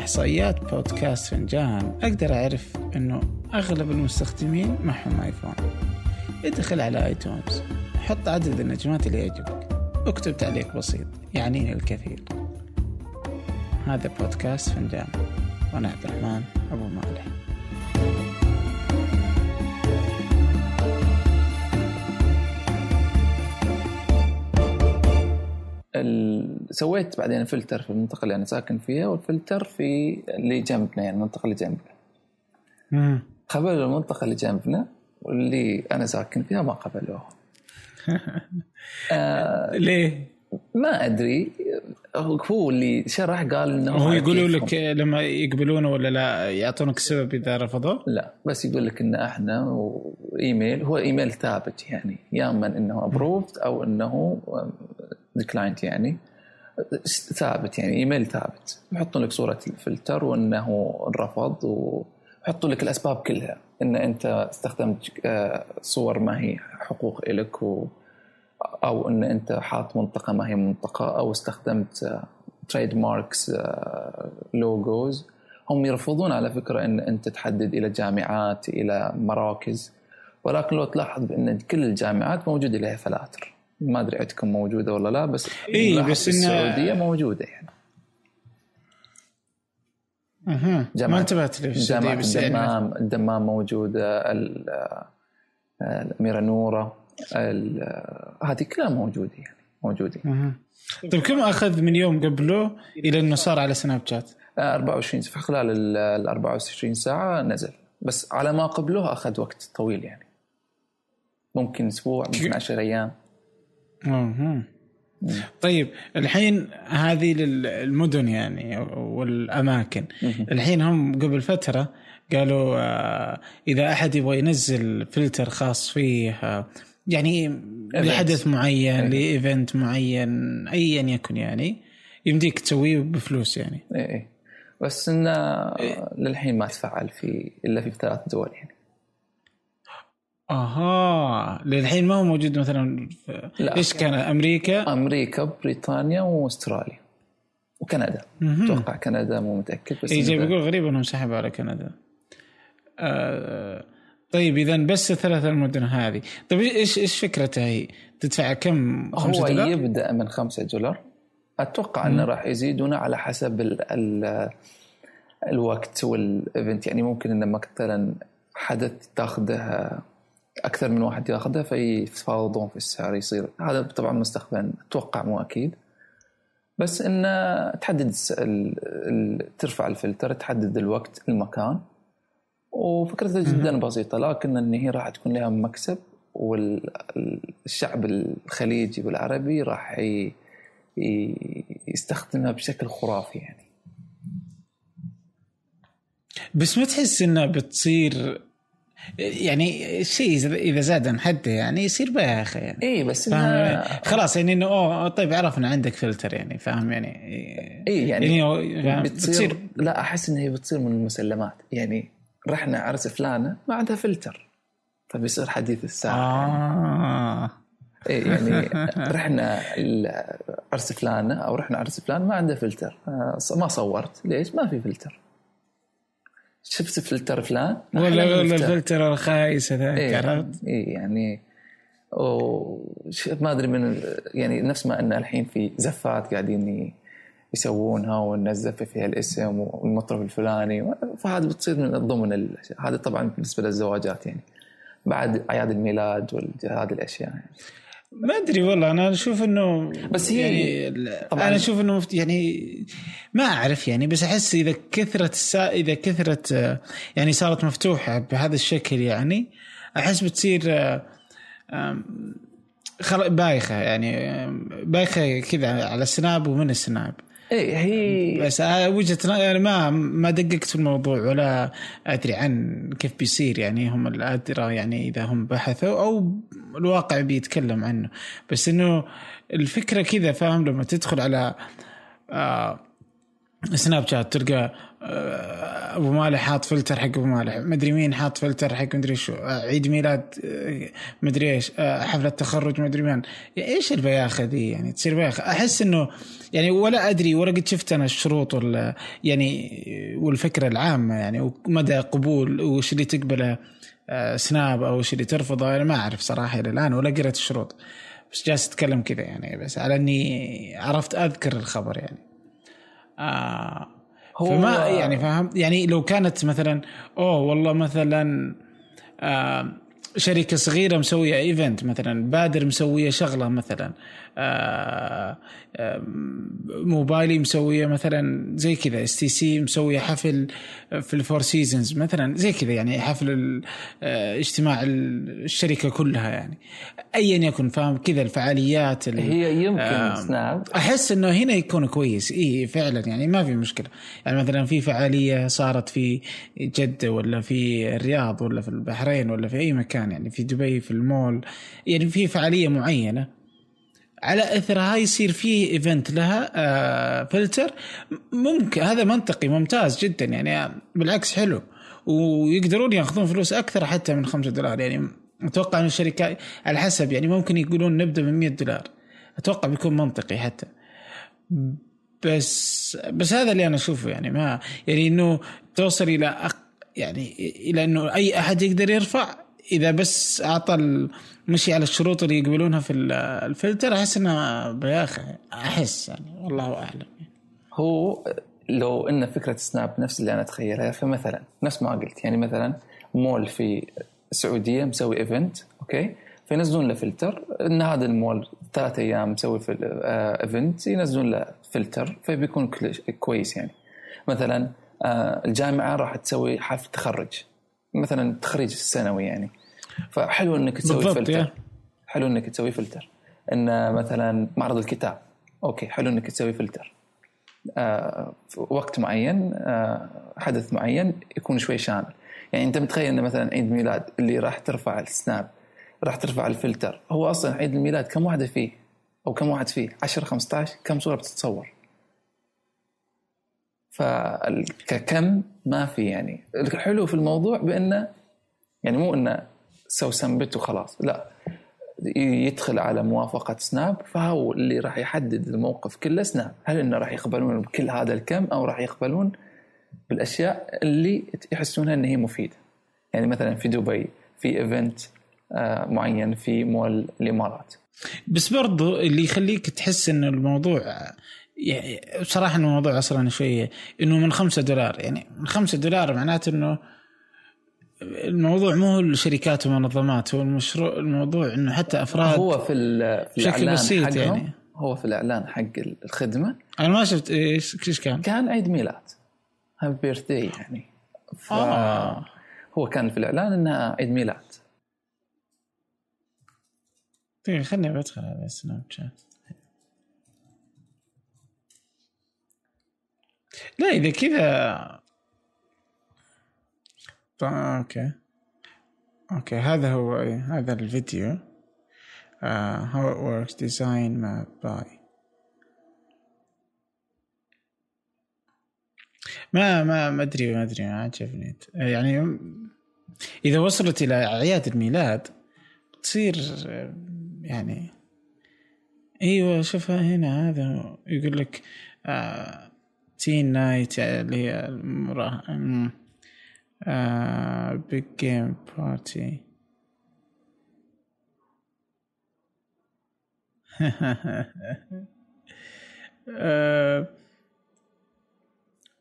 إحصائيات بودكاست فنجان أقدر أعرف أنه أغلب المستخدمين معهم آيفون. ادخل على آيتونز حط عدد النجمات اللي يعجبك اكتب تعليق بسيط يعنيني الكثير. هذا بودكاست فنجان وأنا عبد الرحمن أبو مالح. سويت بعدين فلتر في المنطقة اللي أنا ساكن فيها والفلتر في اللي جنبنا يعني المنطقة اللي جنبنا. قبلوا المنطقة اللي جنبنا واللي أنا ساكن فيها ما قبلوها آه ليه؟ ما أدري. هو اللي شرح قال إنه هو يقولوا لك لما يقبلونه ولا لا يعطونك السبب إذا رفضوا؟ لا بس يقول لك ان إحنا وإيميل هو إيميل ثابت يعني يا اما إنه approved أو إنه declined يعني. ثابت يعني إيميل ثابت. يحطون لك صورة الفلتر وإنه رفض ويحطوا لك الأسباب كلها. إن أنت استخدمت آه، صور ما هي حقوق لك و أو إن أنت حاط منطقة ما هي منطقة أو استخدمت trademarks logos هم يرفضون على فكرة إن أنت تحدد إلى جامعات إلى مراكز. ولكن لو تلاحظ بان كل الجامعات موجود لها فلاتر. ما أدري عندكم موجودة ولا لا بس إي بس إن السعوديه موجودة يعني. أها ما انتبهت لي جامعه الدمام الدمام موجودة الاميره نورة هذه كلها موجودة يعني موجودة. أه. طيب كم أخذ من يوم قبله إلى إنه صار على سناب شات؟ 24 في خلال ال 24 ساعة نزل. بس على ما قبله أخذ وقت طويل يعني. ممكن أسبوع ممكن 10 أيام. أها. طيب الحين هذه للمدن يعني والأماكن. الحين هم قبل فترة قالوا آه، إذا أحد يبغى ينزل فلتر خاص فيه آه، يعني لحدث معين لإيفنت معين ايا يكن يعني يمديك تسويه بفلوس يعني. إيه إيه. بس إنه إيه؟ للحين ما تفعل في إلا في ثلاث دول يعني. آها للحين ما هو موجود مثلا في لا. إيش كان؟ أمريكا؟ أمريكا بريطانيا وأستراليا وكندا. أتوقع كندا مو متأكد بس اي بيقول غريب إنهم سحبوا على كندا. آه طيب اذا بس الثلاث المدن هذه. طيب إيش إيش فكرتها هي؟ تدفع كم؟ 5 دولار؟ هو يبدأ من 5 دولار. أتوقع إنه راح يزيدون على حسب ال ال الوقت والإيفنت. يعني ممكن انه مثلا حدث تاخذه أكثر من واحد ياخذه فيتفاوضون في السعر يصير هذا طبعا مستقبلا أتوقع مو أكيد. بس انه تحدد ترفع الفلتر تحدد الوقت المكان. وفكرتها جدا بسيطة لكن إن هي راح تكون لها مكسب والشعب الخليجي والعربي راح يستخدمها بشكل خرافي يعني. بس ما تحس إنها بتصير يعني الشيء اذا زاد عن حده يعني يصير بايخ يعني. اي بس إنها... خلاص يعني إنه أوه طيب عرفنا عندك فلتر يعني فاهم يعني؟ اي يعني, يعني بتصير, بتصير لا أحس انها بتصير من المسلمات. يعني رحنا عرس فلانة ما عندها فلتر فبيصير حديث الساعة. آه. إيه يعني رحنا عرس فلانة أو رحنا عرس فلان ما عنده فلتر. آه، ما صورت. ليش؟ ما في فلتر. شفت فلتر فلان ولا ولا الفلتر الخايس هذاك إيه عرفت؟ اي يعني ما أدري من يعني نفس ما أن الحين في زفات قاعدين يسوونها ونزف فيها الاسم والمطرب الفلاني فهذا بتصير من ضمن هذا طبعا بالنسبة للزواجات يعني بعد أعياد الميلاد وهذه الأشياء يعني. ما أدري والله أنا أشوف إنه بس هي يعني طبعا أنا أشوف إنه يعني ما أعرف يعني بس أحس إذا كثرت السا... إذا كثرت يعني صارت مفتوحة بهذا الشكل يعني أحس بتصير بايخة يعني بايخة كذا على السناب ومن السناب. إيه هي بس وجهة أنا ما ما دققت في الموضوع ولا أدري عن كيف بيصير يعني هم الأدرى يعني إذا هم بحثوا أو الواقع بيتكلم عنه. بس إنه الفكرة كذا فاهم؟ لما تدخل على آه سناب شات تلقى أبو مالح حاط فلتر حق أبو مالح. مدري مين حاط فلتر حق مدري شو. آه، عيد ميلاد آه، مدري إيش حفلة تخرج مدري مين. إيش البياخة دي يعني؟ تصير بياخة. أحس إنه يعني ولا أدري ولا قد شفت أنا الشروط ولا يعني والفكرة العامة يعني ومدى قبول وش اللي تقبله سناب أو وش اللي ترفضه. أنا ما أعرف صراحة إلى الآن ولا قريت الشروط. بس جالس أتكلم كذا يعني بس على إني عرفت أذكر الخبر يعني. آه هو فما يعني فاهم يعني لو كانت مثلا أوه والله مثلا آه شركة صغيرة مسوية event مثلا بادر مسوية شغلة مثلا آه، آه، موبايلي مسوية مثلا زي كذا STC مسوية حفل في ال Four Seasons مثلا زي كذا يعني حفل آه، اجتماع الشركة كلها يعني. ايا يكن فاهم؟ كذا الفعاليات هي يمكن سناب أحس إنه هنا يكون كويس. إي فعلا يعني ما في مشكلة. يعني مثلا في فعالية صارت في جدة ولا في الرياض ولا في البحرين ولا في أي مكان. يعني في دبي في المول يعني في فعالية معينة. على اثرها يصير في event لها آه فلتر ممكن هذا منطقي ممتاز جدا يعني بالعكس حلو. ويقدرون ياخذون فلوس أكثر حتى من 5 دولار. يعني أتوقع إن الشركات على حسب يعني ممكن يقولون نبدأ من 100 دولار. أتوقع بيكون منطقي حتى. بس بس هذا اللي أنا أشوفه يعني ما يعني إنه توصل إلى أق يعني إلى إنه أي أحد يقدر يرفع إذا بس أعطى مشي على الشروط اللي يقبلونها في الفلتر أحس إنها بياخه أحس يعني والله أعلم. هو لو إن فكرة سناب نفس اللي أنا أتخيلها فمثلا نفس ما قلت يعني مثلا مول في السعودية مسوي event okay؟ فينزلون له فلتر إن هذا المول ثلاث أيام مسوي في event ينزلون له فلتر فبيكون كويس يعني. مثلا آه، الجامعة راح تسوي حفل تخرج مثلا تخريج السنوي يعني. فحلو إنك تسوي فلتر. حلو إنك تسوي فلتر. إن مثلا معرض الكتاب. okay حلو إنك تسوي فلتر. آه في وقت معين آه حدث معين يكون شوي شامل. يعني أنت متخيل إن مثلا عيد ميلاد اللي راح ترفع السناب راح ترفع الفلتر هو أصلا عيد الميلاد كم واحدة فيه؟ أو كم واحد فيه؟ 10 15 كم صورة بتتصور؟ فككم ما في يعني. الحلو في الموضوع بإنه يعني مو إنه سو submit وخلاص. لا يدخل على موافقة سناب فهو اللي راح يحدد الموقف كله سناب. هل إنه راح يقبلون بكل هذا الكم أو راح يقبلون بالأشياء اللي يحسونها إن هي مفيدة؟ يعني مثلا في دبي في إيفنت آه، معين في مول الإمارات. بس برضو اللي يخليك تحس إن الموضوع يعني بصراحه الموضوع أصلا شوية إنه من خمسة دولار يعني من خمسة دولار معناته إنه الموضوع مو الشركات ومنظمات هو المشروع الموضوع إنه حتى أفراد هو في, في الإعلان بسيط يعني. هو في الإعلان حق الخدمة. أنا ما شفت إيش إيش كان؟ كان عيد ميلاد. happy birth يعني. ف... آه. هو كان في الإعلان انها عيد ميلاد. طيب خليني بدخل على سناب شات. لا إذا كذا okay. okay هذا هو هذا الفيديو. uh, how it works design map by. ما ما ما أدري ما أدري ما عجبني يعني إذا وصلت إلى أعياد الميلاد تصير يعني أيوه شوفها هنا هذا يقول لك teen night اللي هي المراه big game party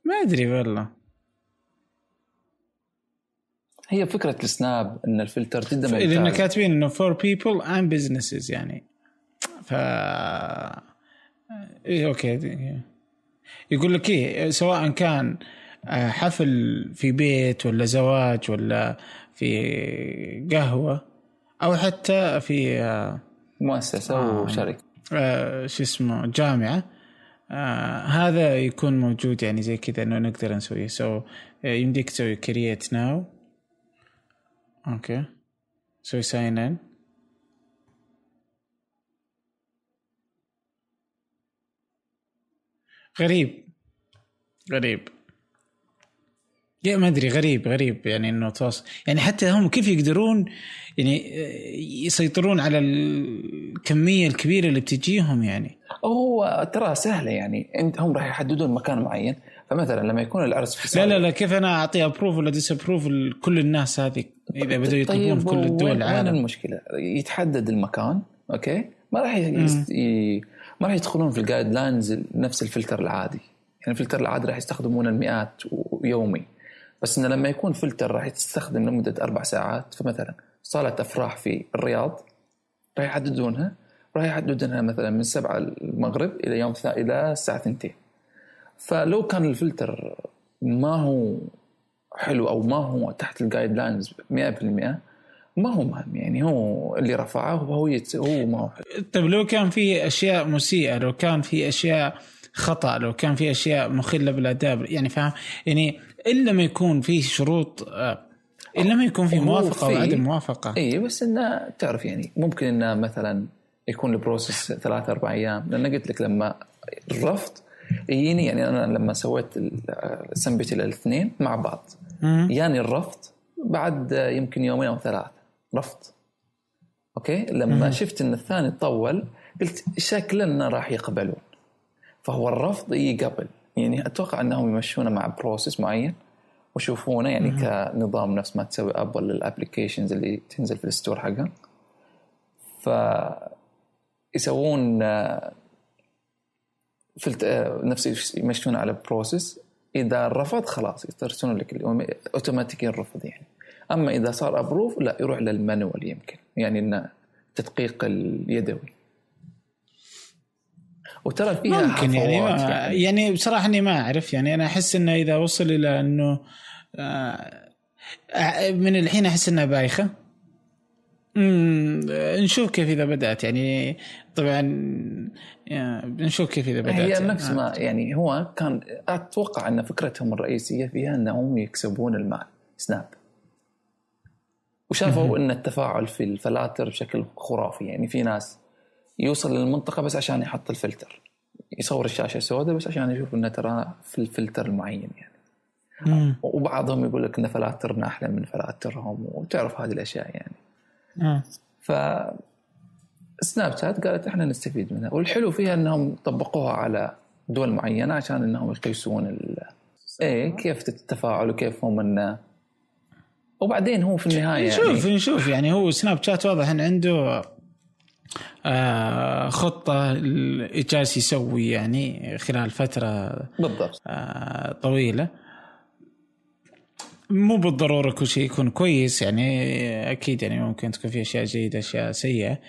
ما أدري والله. هي فكرة السناب إن الفلتر جدا ممتاز. لأن كاتبين إنه for people and businesses يعني. ف إيه okay يقول لك إيه سواء كان آه، حفل في بيت ولا زواج ولا في قهوة أو حتى في آه، مؤسسة آه وشركة آه شو اسمه جامعة. آه هذا يكون موجود يعني زي كذا إنه نقدر نسويه. so, so, يمديك تسوي create now أوكي سوي sign in غريب. غريب. يا ما أدري غريب غريب يعني إنه توصل يعني حتى هم كيف يقدرون يعني يسيطرون على الكمية الكبيرة اللي بتجيهم يعني. هو ترى سهلة يعني انت هم راح يحددون مكان معين. فمثلا لما يكون العرس في لا لا لا كيف أنا أعطي approve ولا disapprove لكل الناس هذه؟ إذا بدوا يطلبون طيب في كل الدول العالم وين المشكلة؟ يتحدد المكان أوكي؟ ما راح يست... ي... ما راح يدخلون في ال guidelines نفس الفلتر العادي. يعني الفلتر العادي راح يستخدمون المئات يومي. بس إنه لما يكون فلتر راح تستخدم لمدة أربع ساعات فمثلا صالة أفراح في الرياض راح يحددونها راح يحددونها مثلا من 7 المغرب إلى يوم إلى الساعة 2 فلو كان الفلتر ما هو حلو أو ما هو تحت ال guidelines 100% ما هو مهم يعني هو اللي رفعه هو هو ما هو حلو. طيب لو كان في أشياء مسيئة لو كان في أشياء خطأ لو كان في أشياء مخلة بالآداب يعني فاهم؟ يعني الا ما يكون في شروط آه، الا ما يكون في موافقة أو عدم موافقة. اي بس انه تعرف يعني ممكن انه مثلا يكون ال process ثلاث أربع أيام. لأن قلت لك لما الرفض يجيني يعني أنا لما سويت السمبتي الاثنين مع بعض. يعني الرفض بعد يمكن يومين أو ثلاث رفض. أوكي؟ لما مم. شفت إن الثاني طول قلت شكلنا راح يقبلون. فهو الرفض يقبل يعني أتوقع أنهم يمشونه مع process معين ويشوفونه يعني مم. كنظام نفس ما تسوي ابل لل applications اللي تنزل في ال store حقها. ف يسوون فلت نفس يمشون على process إذا رفض خلاص يرسلون لك اوتوماتيكي الرفض يعني. أما إذا صار approve لا يروح لل manual يمكن. يعني إنه التدقيق اليدوي وترى فيها ممكن يعني ما يعني. يعني بصراحة إني ما أعرف يعني أنا أحس إنه إذا وصل إلى إنه آه من الحين أحس إنها بايخة نشوف كيف إذا بدأت يعني طبعا نشوف كيف إذا بدأت هي يعني. نفس ما يعني هو كان أتوقع إن فكرتهم الرئيسية فيها إنهم يكسبون المال سناب وشافوا إن التفاعل في الفلاتر بشكل خرافي يعني في ناس يوصل للمنطقة بس عشان يحط الفلتر. يصور الشاشة سوداء بس عشان يشوف إنه ترى في الفلتر المعين يعني. مم. وبعضهم يقول لك إن فلاترنا أحلى من فلاترهم وتعرف هذه الأشياء يعني. مم. ف سناب شات قالت إحنا نستفيد منها. والحلو فيها إنهم طبقوها على دول معينة عشان إنهم يقيسون ال... إيه كيف التفاعل وكيف هم انه وبعدين هو في النهاية نشوف يعني. نشوف. يعني هو سناب شات واضح إن عنده خطة جالس يسوي يعني خلال فترة بالضبط. آه طويلة. مو بالضرورة كل شيء يكون كويس يعني أكيد يعني ممكن تكون في أشياء جيدة أشياء سيئة.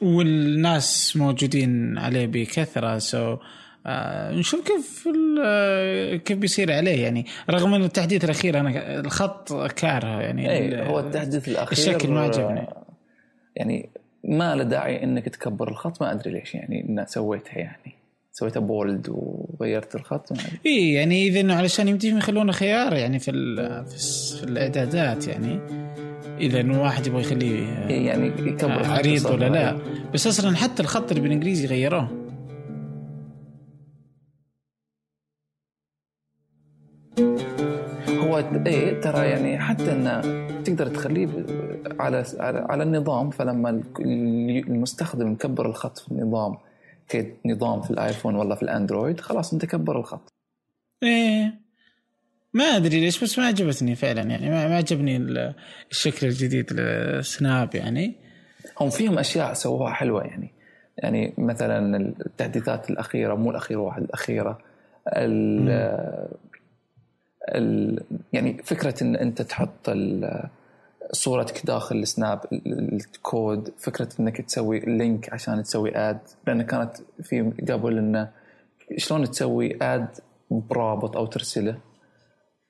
والناس موجودين عليه بكثرة سو آه نشوف كيف كيف بيصير عليه. يعني رغم ان التحديث الأخير أنا الخط كاره يعني إيه هو التحديث الأخير الشكل ما عجبني. يعني ما له داعي إنك تكبر الخط ما أدري ليش يعني إن سويتها يعني. سويتها بولد وغيرت الخط اي يعني إذا إنه علشان يمديهم يخلونه خيار يعني في في الإعدادات يعني. إذا إنه واحد يبغى يخليه إيه يعني يكبر عريض ولا لا. بس أصلا حتى الخط اللي بالإنجليزي غيروه. هو إيه ترى يعني حتى انه تقدر تخليه على على النظام فلما المستخدم يكبر الخط في النظام كنظام في الآيفون ولا في الأندرويد خلاص أنت كبر الخط. إيه. ما أدري ليش بس ما عجبتني فعلا يعني. ما عجبني الشكل الجديد للسناب يعني. هم فيهم أشياء سووها حلوة يعني. يعني مثلا التحديثات الأخيرة مو الأخيرة واحد الأخيرة ال ال يعني فكرة إن أنت تحط صورتك داخل السناب الكود فكرة إنك تسوي link عشان تسوي add لأن كانت في قبل إنه شلون تسوي add برابط أو ترسله.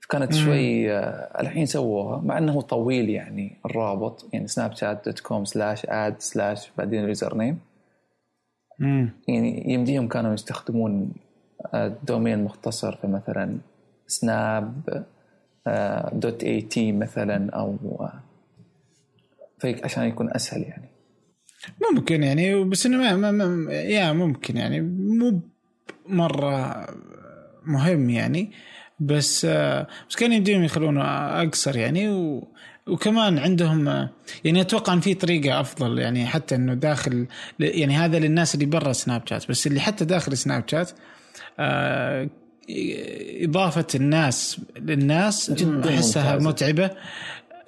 كانت شوي آه، الحين سووها مع إنه طويل يعني الرابط يعني سناب شات dot com slash add slash بعدين ال user name يعني يمديهم كانوا يستخدمون domain مختصر فمثلا سناب dot at مثلا أو آه، فيك عشان يكون أسهل يعني. ممكن يعني بس إنه ما, ما, ما يا ممكن يعني مو مرة مهم يعني بس بس كان يمديهم يخلونه أقصر يعني و وكمان عندهم يعني أتوقع إن في طريقة أفضل يعني حتى إنه داخل يعني هذا للناس اللي برا سناب شات بس اللي حتى داخل سناب شات آه إضافة الناس للناس أحسها متعبة.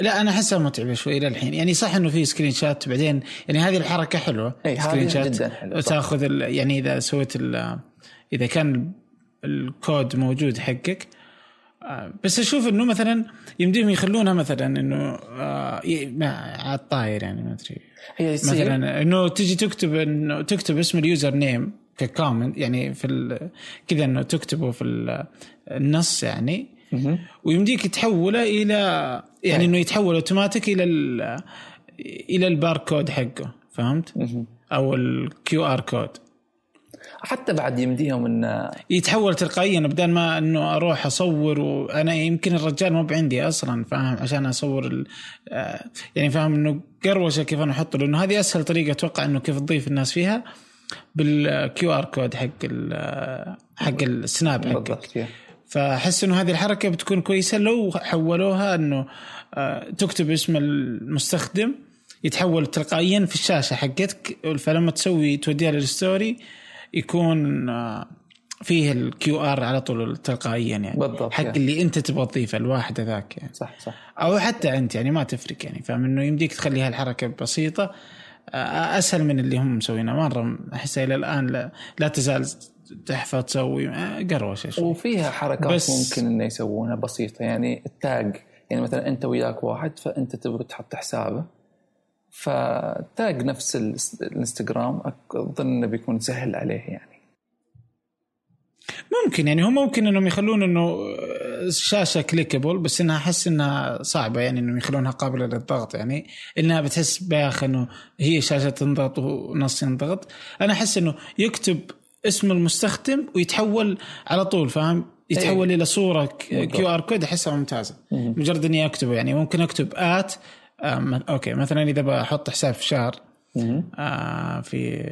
لا أنا أحسها متعبة شوي إلى الحين. يعني صح إنه في screenshot بعدين يعني هذه الحركة حلوة. إي screenshot جدا حلوة تاخذ يعني إذا سويت إذا كان الكود موجود حقك. آه، بس أشوف إنه مثلا يمديهم يخلونها مثلا إنه آه على الطاير يعني ما أدري. مثلا إنه تجي تكتب إنه تكتب اسم ال user name ك comment يعني في كذا إنه تكتبه في النص يعني. ويمديك تحوله إلى يعني إنه يتحول أوتوماتيك إلى إلى الباركود حقه فهمت؟ أو ال QR code. حتى بعد يمديهم إن يتحول تلقائيا بدل ما إنه أروح أصور وأنا يمكن الرجال مو بعندي أصلا فاهم؟ عشان أصور ال... آه، يعني فاهم إنه قروشة كيف أنا أحط لأنه هذه أسهل طريقة أتوقع إنه كيف تضيف الناس فيها. بال QR code حق حق السناب حقك. فأحس إنه هذه الحركة بتكون كويسة. لو حولوها إنه آه، تكتب اسم المستخدم يتحول تلقائيا في الشاشة حقتك فلما تسوي توديها لل story يكون آه، فيه ال QR على طول تلقائيا يعني. بالضبط حق يعني. اللي أنت تبغى تضيفه الواحد ذاك يعني. صح صح. أو حتى أنت يعني ما تفرق يعني. فاهم انه يمديك تخليها الحركه بسيطة. أسهل من اللي هم مسوينه. مره احسها إلى الآن لا, لا تزال تحفه تسوي قروشه شوي. وفيها حركات بس ممكن إنه يسوونها بسيطة. يعني التاج يعني مثلا أنت وياك واحد فأنت تبغى تحط حسابه. فتاج نفس الإنستغرام أظن بيكون سهل عليه يعني. ممكن يعني هم ممكن إنهم يخلون إنه شاشة كليكبل بس إنها أحس إنها صعبة يعني إنهم يخلونها قابلة للضغط يعني. إنها بتحس bug إنه هي شاشة تنضغط ونص ينضغط. أنا أحس إنه يكتب اسم المستخدم ويتحول على طول فاهم؟ يتحول أيه. إلى صورة QR code أحسها ممتازة. مجرد إني أكتبه يعني. ممكن أكتب at أوكي مثلا إذا بحط حساب في شهر آه في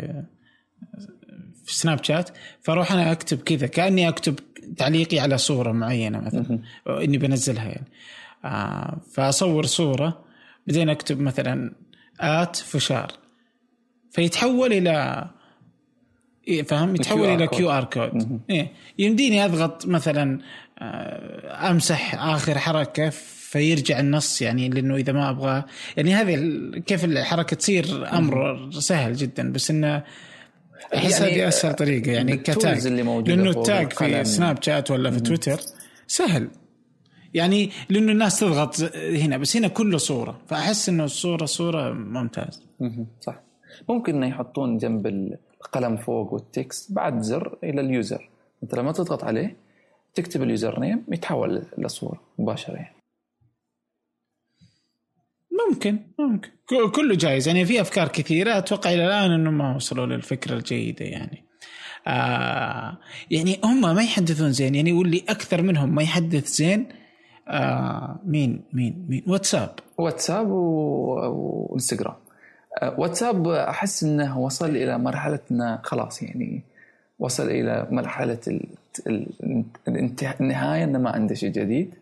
في سناب شات فأروح أنا أكتب كذا كأني أكتب تعليقي على صورة معينة مثلا إني بنزلها يعني. آه فأصور صورة بعدين أكتب مثلا at فشار. فيتحول إلى إيه فاهم؟ يتحول إلى QR code إيه. يمديني أضغط مثلا آه، أمسح آخر حركة فيرجع النص يعني لأنه إذا ما أبغى يعني هذه كيف الحركة تصير أمر سهل جدا بس إنه أحس يعني هذه أسهل طريقة يعني ك tag. لأنه ال tag في سناب شات ولا في تويتر سهل. يعني لأنه الناس تضغط هنا بس هنا كله صورة. فأحس إنه الصورة صورة ممتاز. صح. ممكن إنه يحطون جنب القلم فوق وال text بعد زر إلى ال user. أنت لما تضغط عليه تكتب ال username يتحول لصورة مباشرة. يعني. ممكن ممكن. كله جايز. يعني في أفكار كثيرة. أتوقع إلى الآن إنه ما وصلوا للفكرة الجيدة يعني. آه يعني هم ما يحدثون زين. يعني واللي أكثر منهم ما يحدث زين آه مين مين مين؟ واتساب. واتساب وانستغرام. آه واتساب أحس إنه وصل إلى مرحلة إنه خلاص يعني وصل إلى مرحلة النهاية إنه ما عنده شيء جديد.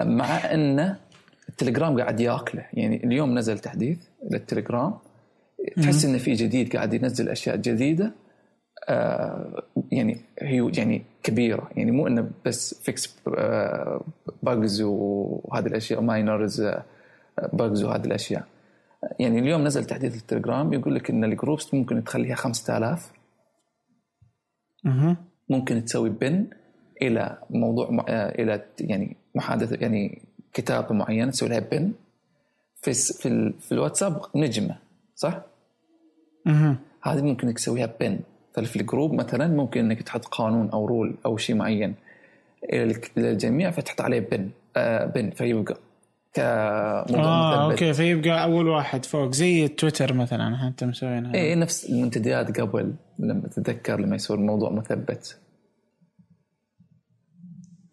مع إنه التليجرام قاعد ياكله. يعني اليوم نزل تحديث للتليجرام تحس إنه في جديد قاعد ينزل أشياء جديدة آه يعني هي يعني كبيرة. يعني مو إنه بس fix آه bugs وهذه الأشياء minor bugs وهذه الأشياء. يعني اليوم نزل تحديث التليجرام يقول لك إن ال groups ممكن تخليها 5000 ممكن تسوي pin إلى موضوع آه، إلى يعني محادثة يعني كتابه معينه تسوي لها pin في في, في الواتساب نجمة صح؟ أها هذه ممكن إنك تسويها pin. ففي ال group مثلا ممكن إنك تحط قانون أو rule أو شيء معين. للجميع فتحط عليه pin. آه pin. فيبقى. كموضوع آه مثبت. okay فيبقى أول واحد فوق. زي تويتر مثلا حتى مسوينها. اي نفس المنتديات قبل لما تتذكر لما يصير الموضوع مثبت.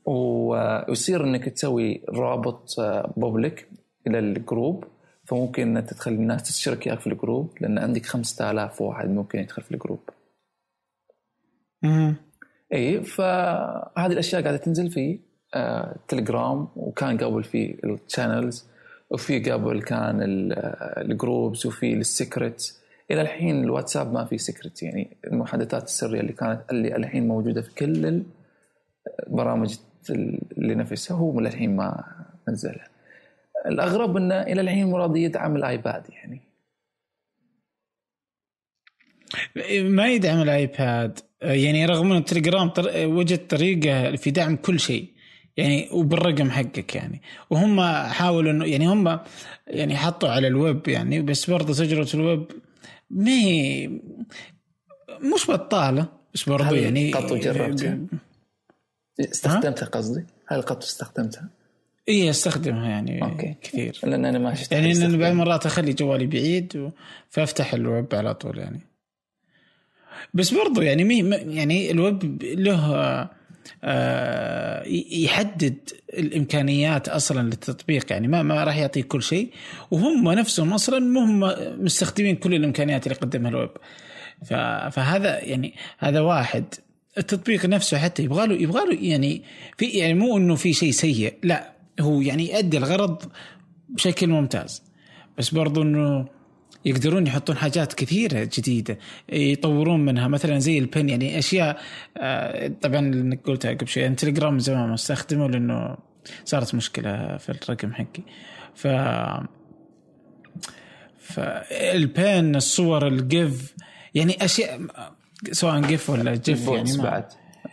ويصير إنك تسوي رابط public آه، إلى ال group فممكن إنك تخلي الناس تشترك في ال group لأن عندك 5000 واحد ممكن يدخل في ال group. إي فهذه الأشياء قاعدة تنزل في آه تليجرام وكان قبل في ال channels وفي قبل كان ال groups وفي ال secrets إلى الحين الواتساب ما في secret يعني المحادثات السرية اللي كانت اللي الحين موجودة في كل البرامج هو للحين ما نزلها الأغرب إنه إلى الحين ما راح يدعم الآيباد يعني. ما يدعم الآيباد. يعني رغم إن التليجرام وجد طريقة في دعم كل شيء. يعني وبالرقم حقك يعني. وهم حاولوا انه يعني هم يعني حطوا على الويب يعني بس برضه تجربة الويب ما هي مش بطالة. بس برضه يعني قط جربتها استخدمتها قصدي؟ هل قط استخدمتها؟ إي أستخدمها يعني okay. كثير. لأن أنا ما يعني لأن بعض المرات أخلي جوالي بعيد و... فأفتح الويب على طول يعني. بس برضو يعني مي يعني الويب له آه يحدد الإمكانيات أصلا للتطبيق يعني ما ما راح يعطيك كل شيء. وهم نفسهم أصلا مهم مستخدمين كل الإمكانيات اللي قدمها الويب. فهذا يعني هذا واحد. التطبيق نفسه حتى يبغى له يبغى له يعني في يعني مو إنه في شيء سيء لا هو يعني يؤدي الغرض بشكل ممتاز. بس برضو إنه يقدرون يحطون حاجات كثيرة جديدة يطورون منها مثلا زي البن يعني أشياء آه، طبعا انك قلتها قبل شوي تليجرام زمان ما استخدمه لأنه صارت مشكلة في الرقم حقي. ف فالبين الصور ال GIF يعني أشياء سواء GIF ولا GIF يعني ما بعد.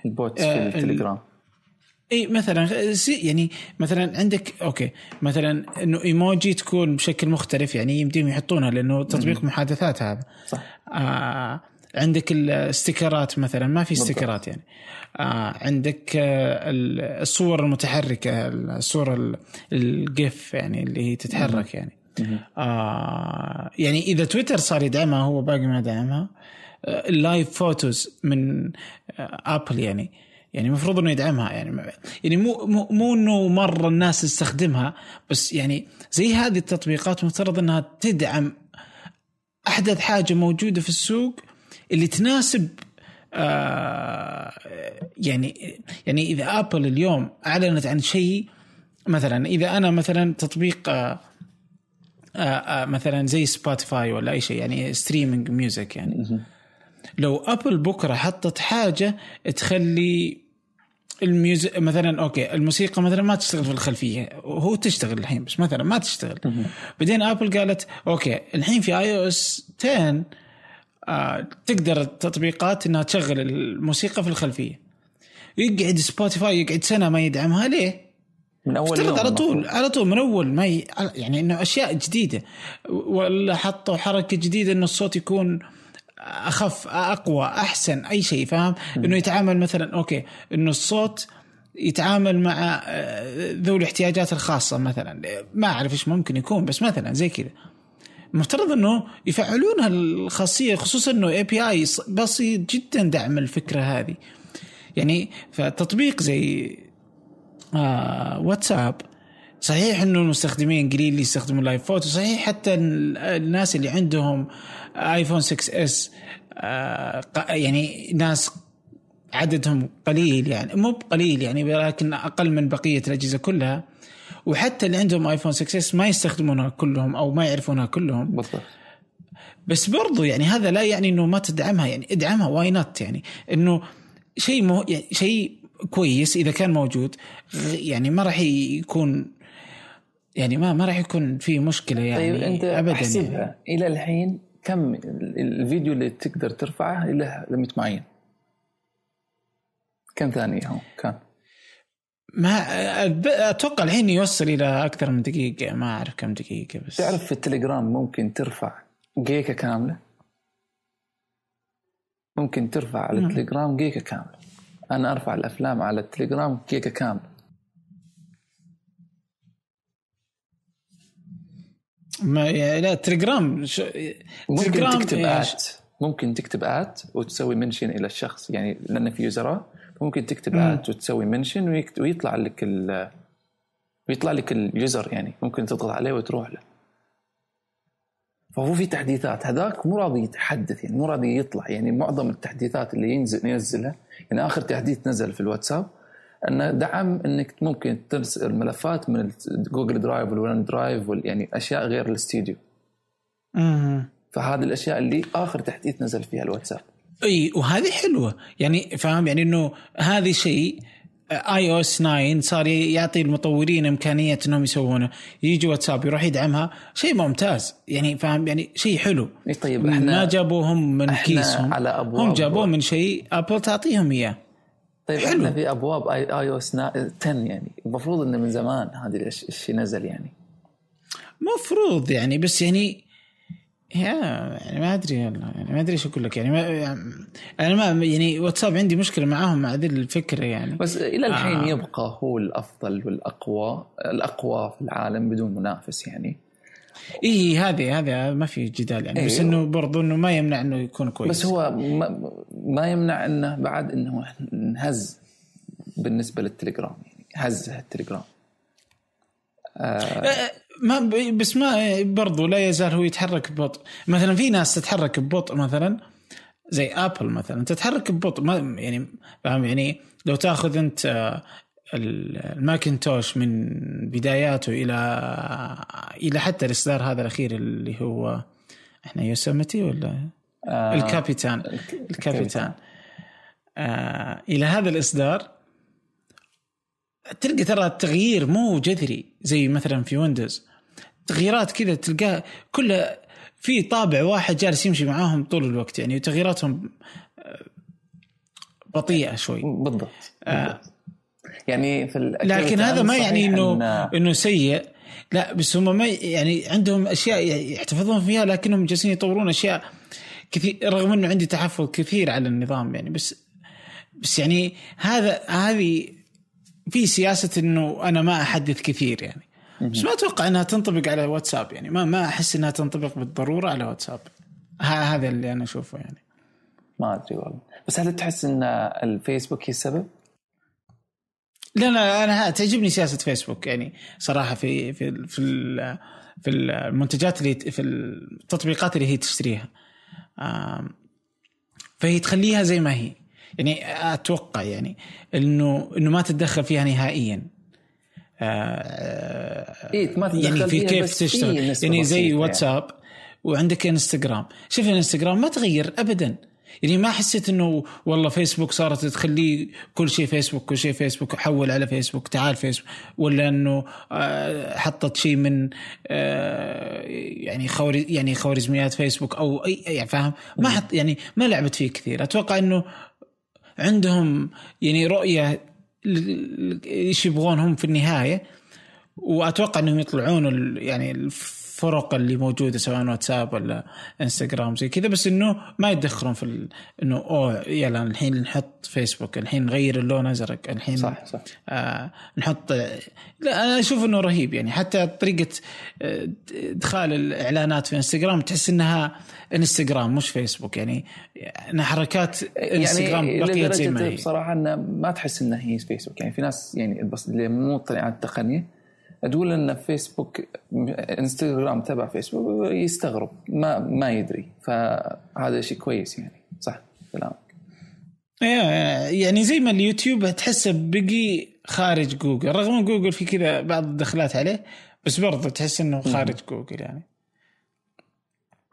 ال bots في آه، التليجرام. إي مثلا يعني مثلا عندك okay مثلا إنه إيموجي تكون بشكل مختلف يعني يمديهم يحطونها لأنه تطبيق محادثات هذا. صح. آه عندك ال sticker ات مثلا ما في sticker ات يعني. آه عندك آه الصور المتحركة الصور ال GIF يعني اللي هي تتحرك يعني. آه يعني إذا تويتر صار يدعمها هو باقي ما دعمها. آه ال live photos من آبل يعني يعني المفروض إنه يدعمها يعني. يعني مو مو, مو إنه مرة الناس تستخدمها بس يعني زي هذه التطبيقات مفترض إنها تدعم أحدث حاجة موجودة في السوق اللي تناسب آه يعني يعني إذا آبل اليوم أعلنت عن شيء مثلا إذا أنا مثلا تطبيق آه آه مثلا زي سبوتيفاي ولا أي شيء يعني streaming music يعني. لو أبل بكرة حطت حاجة تخلي ال music مثلا okay الموسيقى مثلا ما تشتغل في الخلفية هو تشتغل الحين بس مثلا ما تشتغل. بعدين أبل قالت okay الحين في iOS 10 آه تقدر التطبيقات إنها تشغل الموسيقى في الخلفية. يقعد سبوتيفاي يقعد سنة ما يدعمها ليه؟ من أول يوم على طول على طول من أول ما ي... يعني إنه أشياء جديدة. ولا حطوا حركة جديدة إنه الصوت يكون أخف أقوى أحسن أي شيء فاهم؟ إنه يتعامل مثلا okay إنه الصوت يتعامل مع آه، ذوي الاحتياجات الخاصة مثلا. ما أعرف إيش ممكن يكون بس مثلا زي كذا. المفترض إنه يفعلون هالخاصية خصوصا إنه API بسيط جدا دعم الفكرة هذه. يعني فتطبيق زي آه واتساب صحيح إنه المستخدمين قليل اللي يستخدموا فوتو صحيح حتى الناس اللي عندهم آيفون 6s آه يعني ناس عددهم قليل يعني مو قليل يعني ولكن أقل من بقية الأجهزة كلها. وحتى اللي عندهم آيفون 6s ما يستخدمونها كلهم أو ما يعرفونها كلهم. بالضبط. بس برضو يعني هذا لا يعني إنه ما تدعمها يعني ادعمها why not يعني؟ إنه شيء مو يعني شيء كويس إذا كان موجود يعني ما راح يكون يعني ما ما راح يكون في مشكلة يعني طيب أنت ابدا أحسبها. يعني. إلى الحين كم الفيديو اللي تقدر ترفعه له limit معين؟ كم ثانية هو؟ كان ما أتوقع الحين يوصل إلى أكثر من دقيقة ما أعرف كم دقيقة بس. تعرف في التليجرام ممكن ترفع جيجا كاملة؟ ممكن ترفع على نعم. التليجرام جيجا كاملة. أنا أرفع الأفلام على التليجرام جيجا كاملة. ما يعني لا تليجرام ش... ممكن تليجرام تكتب آت. ممكن تكتب آت وتسوي mention إلى الشخص يعني لأن في يوزرات ممكن تكتب آت وتسوي mention ويطلع لك ال... ويطلع لك ال user يعني ممكن تضغط عليه وتروح له. فهو في تحديثات. هذاك مو راضي يتحدث يعني مو راضي يطلع. يعني معظم التحديثات اللي ينزل ينزلها يعني آخر تحديث نزل في الواتساب انه دعم إنك ممكن ترسل ملفات من Google Drive وال OneDrive يعني أشياء غير الاستديو. فهذه الأشياء اللي آخر تحديث نزل فيها الواتساب. إي وهذه حلوة. يعني فاهم؟ يعني إنه هذا شيء iOS 9 صار يعطي المطورين إمكانية إنهم يسوونه. يجي واتساب يروح يدعمها شيء ممتاز. يعني فاهم؟ يعني شيء حلو. طيب إحنا ما جابوهم من كيسهم. على أبواب هم جابوه من شيء Apple تعطيهم إياه. طيب حلو. إحنا في أبواب اي iOS 10 يعني المفروض إنه من زمان هذه الأش- الشيء نزل يعني مفروض يعني بس يعني يا يعني ما أدري والله يعني ما أدري إيش أقول لك يعني, ما يعني أنا ما يعني واتساب عندي مشكلة معاهم مع ذي الفكرة يعني بس إلى الحين آه. يبقى هو الأفضل والأقوى الأقوى في العالم بدون منافس يعني إي هذه هذا ما في جدال يعني بس إيه. إنه برضو إنه ما يمنع إنه يكون كويس. بس هو ما, ما يمنع إنه بعد إنه انهز بالنسبة للتليجرام يعني هز التليجرام. آه، ما بس ما برضو لا يزال هو يتحرك ببطء. مثلا في ناس تتحرك ببطء مثلا زي Apple مثلا تتحرك ببطء ما يعني فاهم يعني؟ لو تأخذ أنت آه، الماكنتوش من بداياته إلى إلى حتى الإصدار هذا الأخير اللي هو إحنا Yosemite ولا؟ آه El Capitan. الك- El Capitan. آه إلى هذا الإصدار تلقى ترى التغيير مو جذري زي مثلا في ويندوز. تغييرات كذا تلقاه كلها في طابع واحد جالس يمشي معاهم طول الوقت يعني وتغييراتهم آه، بطيئة شوي. بالضبط, آه. يعني في لكن هذا ما يعني إنه إن- إنه سيء. لا بس هم ما يعني عندهم أشياء يحتفظون فيها لكنهم جالسين يطورون أشياء كثير رغم إنه عندي تحفظ كثير على النظام يعني بس بس يعني هذا هذه في سياسة إنه أنا ما أحدث كثير يعني. بس ما أتوقع إنها تنطبق على واتساب يعني ما ما أحس إنها تنطبق بالضرورة على واتساب. هذا اللي أنا أشوفه يعني. ما أدري والله. بس هل تحس إن الفيسبوك هي السبب؟ لا لا أنا تعجبني سياسة فيسبوك يعني صراحة في في في في المنتجات اللي في التطبيقات اللي هي تشتريها. فهي تخليها زي ما هي. يعني أتوقع يعني إنه إنه ما تتدخل فيها نهائيا. آه، إيه، ما تتدخل يعني في كيف تشتغل. يعني زي يعني. واتساب وعندك إنستغرام. شوف الانستغرام ما تغير ابدا. يعني ما حسيت إنه والله فيسبوك صارت تخليه كل شيء فيسبوك كل شيء فيسبوك حول على فيسبوك تعال فيسبوك. ولا إنه آه، حطت شيء من آه، يعني خوري يعني خوارزميات فيسبوك أو اي يعني فاهم؟ ما حط يعني ما لعبت فيه كثير. أتوقع إنه عندهم يعني رؤية إيش يبغون هم في النهاية. وأتوقع إنهم يطلعون يعني الفرق اللي موجودة سواء واتساب ولا انستغرام زي كذا بس إنه ما يتدخلون في ال... إنه أوه يلا الحين نحط فيسبوك الحين نغير اللون أزرق الحين صح صح. آه نحط لا أنا أشوف إنه رهيب يعني. حتى طريقة آه، إدخال الإعلانات في انستغرام تحس إنها انستغرام مش فيسبوك يعني. انها حركات انستغرام يعني بقيت زي ما هي. بصراحة إنه ما تحس إنه هي فيسبوك يعني. في ناس يعني بس اللي مو مطلع على التقنيه تقول إن فيسبوك إنستغرام تبع فيسبوك يستغرب ما ما يدري. فهذا شيء كويس يعني. صح كلامك. يعني زي ما اليوتيوب تحسه بقي خارج جوجل. رغم إن جوجل في كذا بعض الدخلات عليه بس برضه تحس إنه خارج جوجل يعني.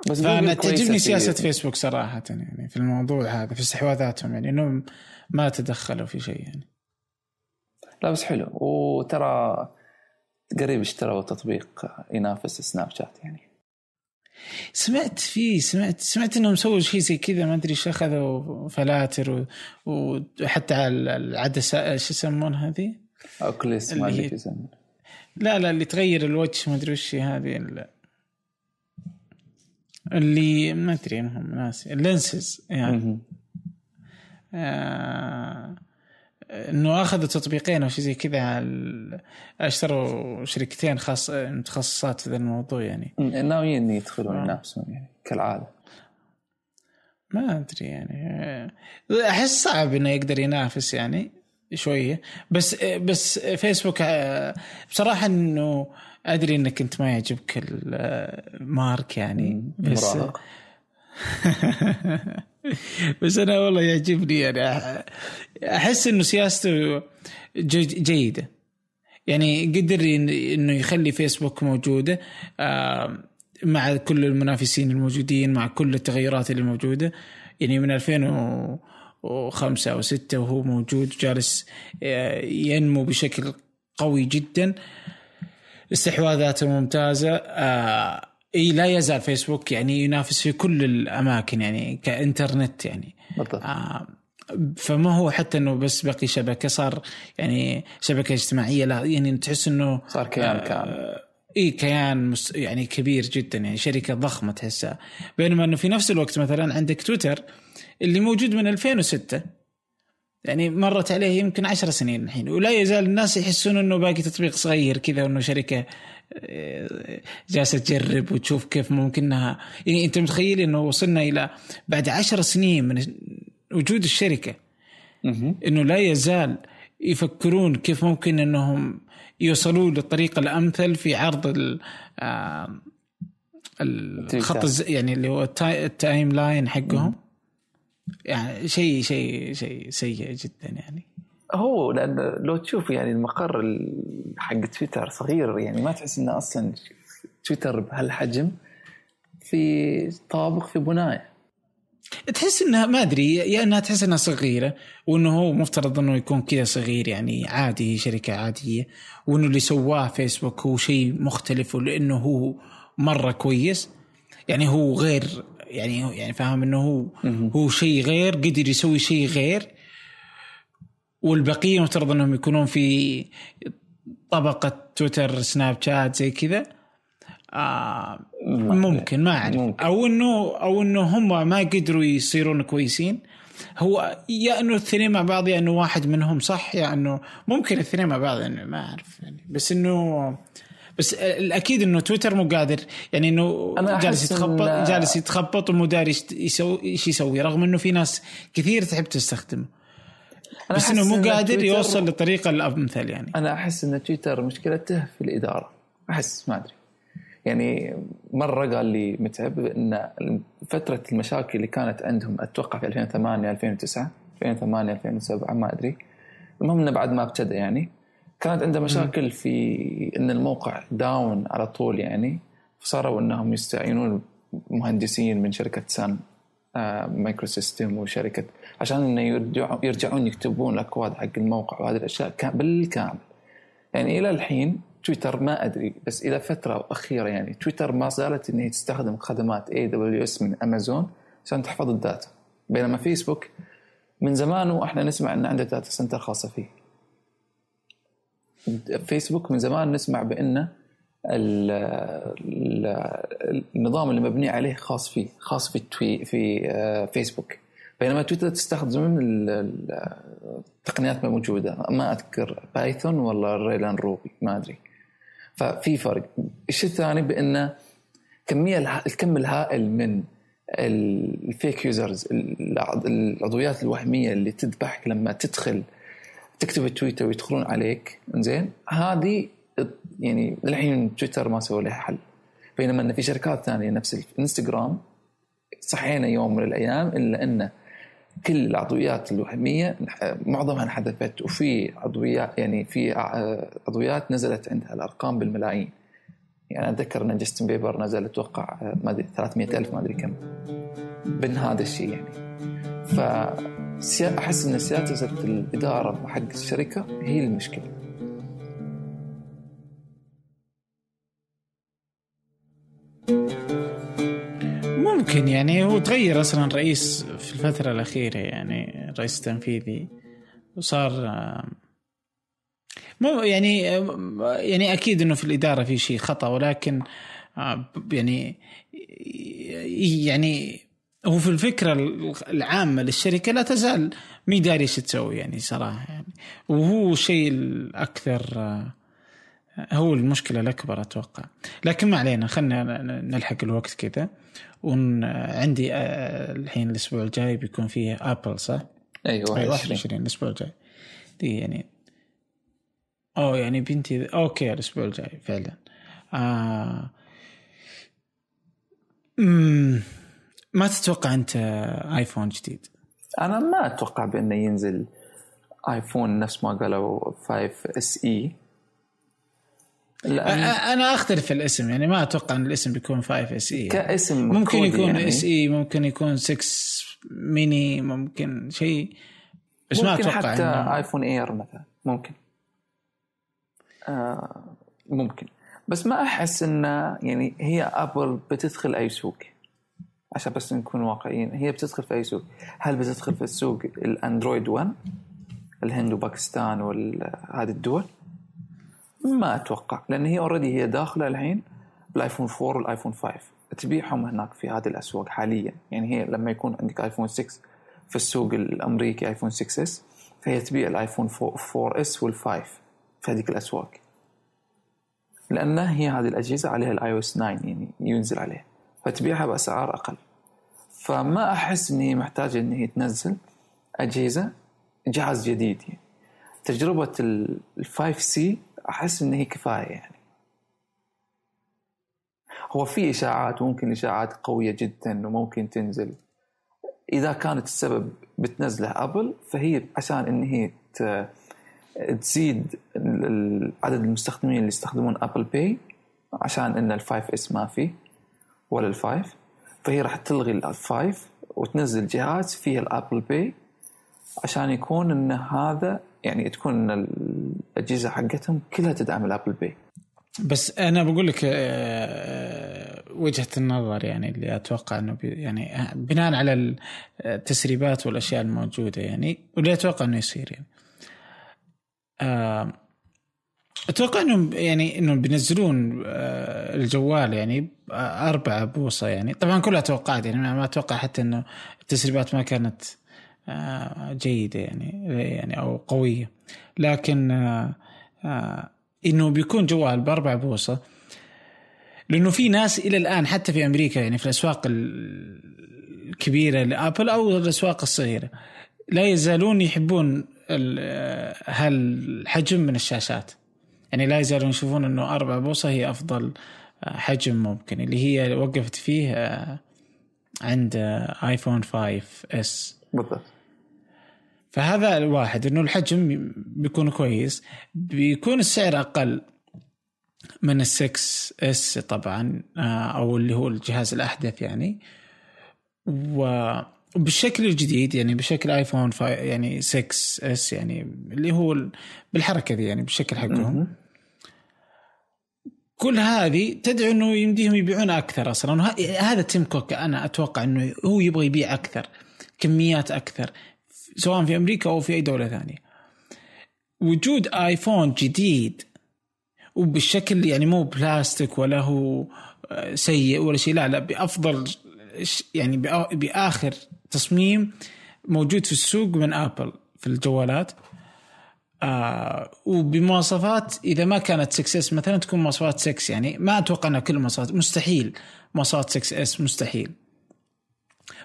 بس فأنا تعجبني سياسة فيسبوك صراحة يعني في الموضوع هذا في استحواذاتهم يعني إنهم ما تدخلوا في شيء يعني. لا بس حلو. وترى قريب اشتروا تطبيق ينافس Snapchat يعني سمعت في سمعت سمعت إنهم سووا شيء زي كذا ما أدري إيش أخذوا فلاتر و- وحتى العدسة شو يسمونها هذه؟ Oculus ما أدري لا لا اللي تغير الوجه ما أدري وش هذه ال- اللي ما أدري المهم ناسي ال lenses يعني. آه إنه اخذوا تطبيقين أو شيء زي كذا أشتروا شركتين خاص متخصصات في ذا الموضوع يعني. ناويين يدخلون آه. ينافسون يعني كالعادة. ما أدري يعني. آه، أحس صعب إنه يقدر ينافس يعني شوية. بس بس فيسبوك آه، بصراحة إنه أدري إنك أنت ما يعجبك المارك يعني بس بس أنا والله يعجبني يعني أحس إنه سياسته جيدة. يعني قدر إنه يخلي فيسبوك موجودة مع كل المنافسين الموجودين مع كل التغيرات اللي موجودة. يعني من 2005 أو 6 وهو موجود جالس ينمو بشكل قوي جدا. استحواذاته ممتازة إي لا يزال فيسبوك يعني ينافس في كل الأماكن يعني كإنترنت يعني. بالضبط. آه فما هو حتى إنه بس بقي شبكة صار يعني شبكة اجتماعية لا يعني تحس إنه صار كيان آه كامل. إي كيان مس يعني كبير جدا يعني شركة ضخمة تحسها. بينما إنه في نفس الوقت مثلا عندك تويتر اللي موجود من 2006 يعني مرت عليه يمكن عشر سنين الحين ولا يزال الناس يحسون إنه باقي تطبيق صغير كذا وإنه شركة آه، جالسة تجرب وتشوف كيف ممكنها يعني أنت متخيل إنه وصلنا إلى بعد عشر سنين من وجود الشركة؟ إنه لا يزال يفكرون كيف ممكن إنهم يوصلوا للطريقه الأمثل في عرض آه، الخط يعني اللي هو ال timeline حقهم. يعني شيء شيء شيء سيء جدا يعني. هو لأن لو تشوف يعني المقر حق تويتر صغير يعني ما تحس إنه أصلا تويتر بهالحجم في طابق في بنايه تحس إنها ما أدري يا إنها تحس إنها صغيرة وإنه هو مفترض إنه يكون كذا صغير يعني عادي شركة عادية وإنه اللي سواه فيسبوك هو شيء مختلف ولأنه هو مرة كويس. يعني هو غير يعني يعني فاهم إنه هو هو شيء غير قدر يسوي شيء غير. والبقية مفترض إنهم يكونون في طبقة تويتر سناب شات زي كذا. آه ممكن ما أعرف. أو انه أو إنه هم ما قدروا يصيرون كويسين. هو يا إنه الاثنين مع بعض يا إنه واحد منهم صح يا إنه ممكن الاثنين مع بعض يعني ما أعرف يعني. بس إنه بس الأكيد إنه تويتر مو قادر. يعني إنه جالس يتخبط جالس يتخبط ومو داري يسوي إيش يسوي؟ رغم إنه في ناس كثير تحب تستخدمه. بس إنه مو قادر يوصل للطريقه الأمثل يعني. أنا أحس إن تويتر مشكلته في الإدارة. أحس ما أدري. يعني مرة قال لي متعب إن فترة المشاكل اللي كانت عندهم أتوقع في 2008 2009 2008 2007 ما أدري. المهم إنه بعد ما ابتدى يعني. كانت عنده مشاكل في إن الموقع down على طول يعني فصاروا إنهم يستعينون مهندسين من شركة Sun Microsystems وشركة عشان إنه يرجعون يرجعون يكتبون الأكواد حق الموقع وهذه الأشياء بالكامل. يعني إلى الحين تويتر ما أدري بس إلى فترة أخيرة يعني تويتر ما زالت إنها تستخدم خدمات AWS من امازون عشان تحفظ ال data. بينما فيسبوك من زمان وإحنا نسمع إن عنده data center خاصة فيه. فيسبوك من زمان نسمع بأنه النظام اللي مبني عليه خاص فيه خاص في التوي في آه، فيسبوك. بينما تويتر تستخدم التقنيات موجودة. ما أذكر Python ولا Ruby on ريل ما أدري. ففي فرق. الشيء الثاني بانه كمية الكم الهائل من ال fake users العضويات الوهمية اللي تذبحك لما تدخل تكتب تويتر ويدخلون عليك زين هذه يعني للحين تويتر ما سوى لها حل. بينما إن في شركات ثانية نفس الانستغرام صحينا يوم من الأيام إلا أن كل العضويات الوهمية معظمها انحذفت وفي عضويات يعني في عضويات نزلت عندها الأرقام بالملايين. يعني أتذكر إن جاستن بيبر نزل أتوقع ما أدري 300 ألف ما أدري كم. من هذا الشيء يعني. ف أحس إن سياسه الإدارة حق الشركة هي المشكلة. ممكن يعني هو تغير أصلا رئيس في الفترة الأخيرة يعني الرئيس التنفيذي وصار مو يعني يعني أكيد إنه في الإدارة في شيء خطأ ولكن يعني يعني هو في الفكرة العامة للشركة لا تزال مي داري إيش تسوي يعني صراحة يعني. وهو الشيء الأكثر هو المشكلة الأكبر أتوقع. لكن ما علينا خلينا نلحق الوقت كذا. وعندي آه، الحين الأسبوع الجاي بيكون فيه Apple صح؟ أيوه 21 الأسبوع الجاي. دي يعني اوه يعني بنتي okay الأسبوع الجاي فعلا. آه مم، ما تتوقع أنت آيفون جديد؟ أنا ما أتوقع بانه ينزل آيفون نفس ما قالوا 5 SE لأن أنا أختلف في الاسم يعني ما أتوقع أن الاسم بيكون 5 SE كاسم ممكن يكون يعني. اس اي ممكن يكون 6 ميني ممكن شيء. بس ممكن ما أتوقع حتى إنه... iPhone Air مثلا ممكن. آه ممكن. بس ما أحس إنه يعني هي Apple بتدخل أي سوق. عشان بس نكون واقعيين. هي بتدخل في أي سوق. هل بتدخل في السوق الأندرويد 1 الهند وباكستان وهذه الدول؟ ما أتوقع. لأن هي already هي داخلة الحين بالآيفون 4 والآيفون 5 تبيعهم هناك في هذه الأسواق حاليا. يعني هي لما يكون عندك آيفون 6 في السوق الأمريكي آيفون 6 إس فهي تبيع الآيفون 4 إس وال5 في هذيك الأسواق. لأن هي هذه الأجهزة عليها ال iOS 9 يعني ينزل عليها. فتبيعها بأسعار أقل. فما أحس ان هي محتاجه ان هي تنزل أجهزة جهاز جديد. يعني تجربة ال 5C أحس ان هي كفاية يعني. هو في إشاعات ممكن إشاعات قوية جدا وممكن تنزل. إذا كانت السبب بتنزله أبل فهي عشان إن هي تزيد عدد المستخدمين اللي يستخدمون Apple Pay عشان إن ال Five S ما فيه. ولا ال Five فهي راح تلغي ال Five وتنزل جهاز فيه ال Apple Pay عشان يكون إن هذا يعني تكون الأجهزة حقتهم كلها تدعم ال Apple Pay بس أنا بقول لك آه، وجهة النظر يعني اللي أتوقع إنه يعني آه، بناء على التسريبات والأشياء الموجودة يعني واللي أتوقع إنه يصير يعني. آه، أتوقع إنهم يعني إنهم بينزلون الجوال يعني أربعة بوصة يعني. طبعا كلها توقعات يعني ما أتوقع حتى إنه التسريبات ما كانت جيدة يعني يعني أو قوية. لكن إنه بيكون جوال بأربع بوصة لأنه في ناس إلى الآن حتى في أمريكا يعني في الأسواق الكبيرة لأبل أو الأسواق الصغيرة لا يزالون يحبون هالحجم من الشاشات. يعني لا يزالون يشوفون إنه أربع بوصة هي أفضل حجم ممكن. اللي هي وقفت فيه عند آيفون 5S. بالضبط. فهذا الواحد إنه الحجم بيكون كويس. بيكون السعر أقل من ال 6S طبعا آه، أو اللي هو الجهاز الأحدث يعني. وبالشكل الجديد يعني بشكل آيفون يعني 6S يعني اللي هو بالحركة دي يعني بالشكل حقهم. كل هذه تدعو إنه يمديهم يبيعون أكثر أصلا. هذا تيم كوك أنا أتوقع إنه هو يبغى يبيع أكثر كميات أكثر سواء في أمريكا أو في أي دولة ثانية. وجود آيفون جديد وبالشكل يعني مو بلاستيك ولا هو آه، سيء ولا شيء لا لا بأفضل يعني بآخر تصميم موجود في السوق من ابل في الجوالات. آه وبمواصفات إذا ما كانت 6S مثلا تكون مواصفات 6 يعني ما أتوقع إنها كل المواصفات مستحيل مواصفات 6S مستحيل.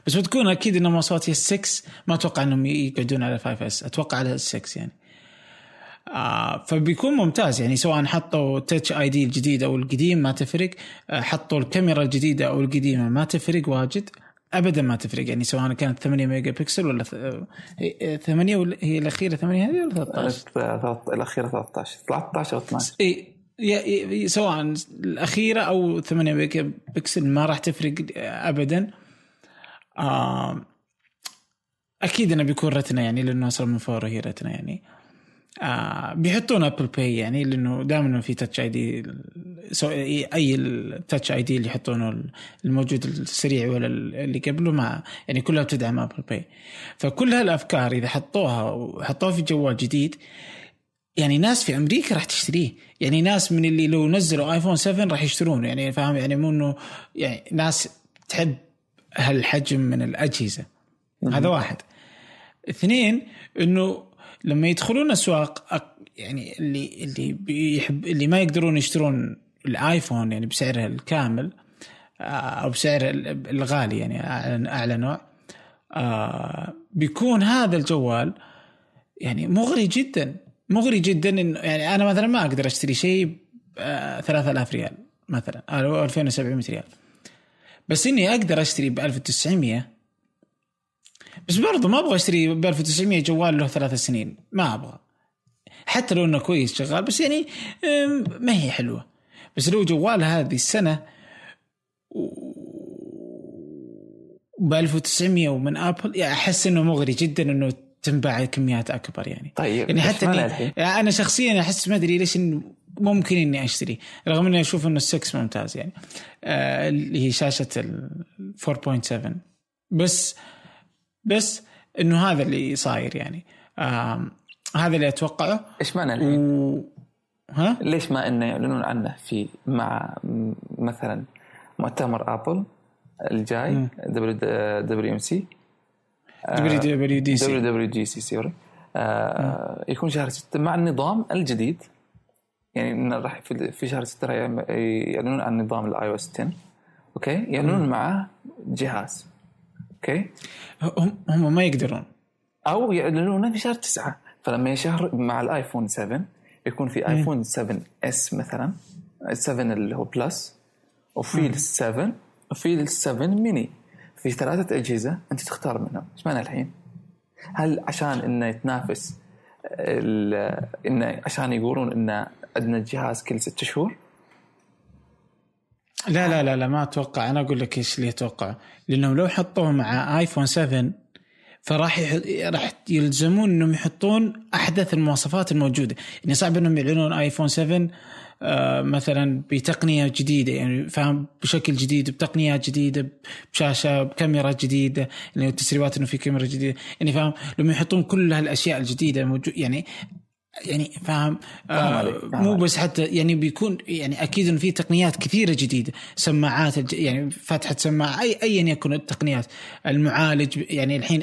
بس بتكون أكيد انها مواصفات هي 6 ما أتوقع إنهم يقعدون على 5S أتوقع على 6 يعني. آه فبيكون ممتاز يعني سواء حطوا Touch ID الجديد أو القديم ما تفرق آه حطوا الكاميرا الجديدة أو القديمة ما تفرق واجد. ابدا ما تفرق يعني سواء كانت 8 ميجا بكسل ولا 8 ولا هي الأخيرة 8 هذه ولا 13 الأخيرة 13 13 أو 12 إي سواء الأخيرة أو 8 ميجا بكسل ما راح تفرق ابدا. آه أكيد إنه بيكون ريتنا يعني لأنه أصلا من فوق هي ريتنا يعني. آه بيحطون Apple Pay يعني لأنه دائما في Touch ID أي ال Touch ID اللي يحطونه الموجود السريع ولا اللي قبله مع يعني كلها بتدعم Apple Pay فكل هالأفكار إذا حطوها وحطوها في جوال جديد يعني ناس في أمريكا راح تشتريه. يعني ناس من اللي لو نزلوا ايفون 7 راح يشترونه. يعني فاهم؟ يعني مو إنه يعني ناس تحب هالحجم من الأجهزة. هذا واحد. اثنين إنه لما يدخلون أسواق يعني اللي اللي بيحب اللي ما يقدرون يشترون الآيفون يعني بسعره الكامل آه، أو بسعر الغالي يعني أعلى نوع آه، بيكون هذا الجوال يعني مغري جدا مغري جدا انه يعني أنا مثلا ما أقدر أشتري شيء ب 3000 ريال مثلا أو 2700 ريال. بس إني أقدر أشتري ب 1900 بس برضو ما أبغى أشتري ب 1900 جوال له ثلاث سنين. ما أبغى. حتى لو إنه كويس شغال بس يعني ما هي حلوة. بس لو جوال هذه السنة ب 1900 ومن آبل يعني أحس إنه مغري جدا إنه تنباع كميات أكبر يعني. طيب يعني حتى إني أنا شخصيا أحس ما أدري ليش إن ممكن إني أشتري رغم إني أشوف إنه السكس ممتاز يعني. آه اللي هي شاشة ال 4.7 بس بس إنه هذا اللي صاير يعني. آه هذا اللي أتوقعه. إيش معنى الحين؟ و... ها؟ ليش ما إنه يعلنون عنه في مع مثلا مؤتمر آبل الجاي؟ دبليو دبليو ام سي دبليو دبليو دي دبليو سي دبليو جي سي سوري آه، يكون شهر ستة مع النظام الجديد. يعني راح في في شهر ستة راح يعم- يعلنون عن نظام ال iOS 10 okay؟ يعلنون معاه جهاز. okay. هم هم ما يقدرون. أو يعلنونه في شهر تسعة. فلما يشهر مع الآيفون 7 يكون في آيفون 7S مثلا 7 اللي هو Plus وفي ال 7 وفي ال 7 ميني. في ثلاثة أجهزة أنت تختار منهم. إيش معنى الحين؟ هل عشان إنه يتنافس إنه عشان يقولون إنه عندنا الجهاز كل ست شهور؟ لا لا لا لا ما أتوقع. أنا أقول لك إيش اللي أتوقع. لأنهم لو حطوه مع ايفون 7 فراح يح... راح يلزمون إنهم يحطون أحدث المواصفات الموجودة. يعني صعب إنهم يعلنون ايفون 7 آه مثلا بتقنية جديدة. يعني فاهم بشكل جديد بتقنيات جديدة بشاشة بكاميرا جديدة. يعني التسريبات إنه في كاميرا جديدة. يعني فاهم لما يحطون كل هالأشياء الجديدة موجود يعني يعني فاهم؟ فاهم آه عليك، فاهم مو. بس حتى يعني بيكون يعني أكيد إنه في تقنيات كثيرة جديدة سماعات الج- يعني فتحة سماعة أي ايا يكن التقنيات. المعالج يعني الحين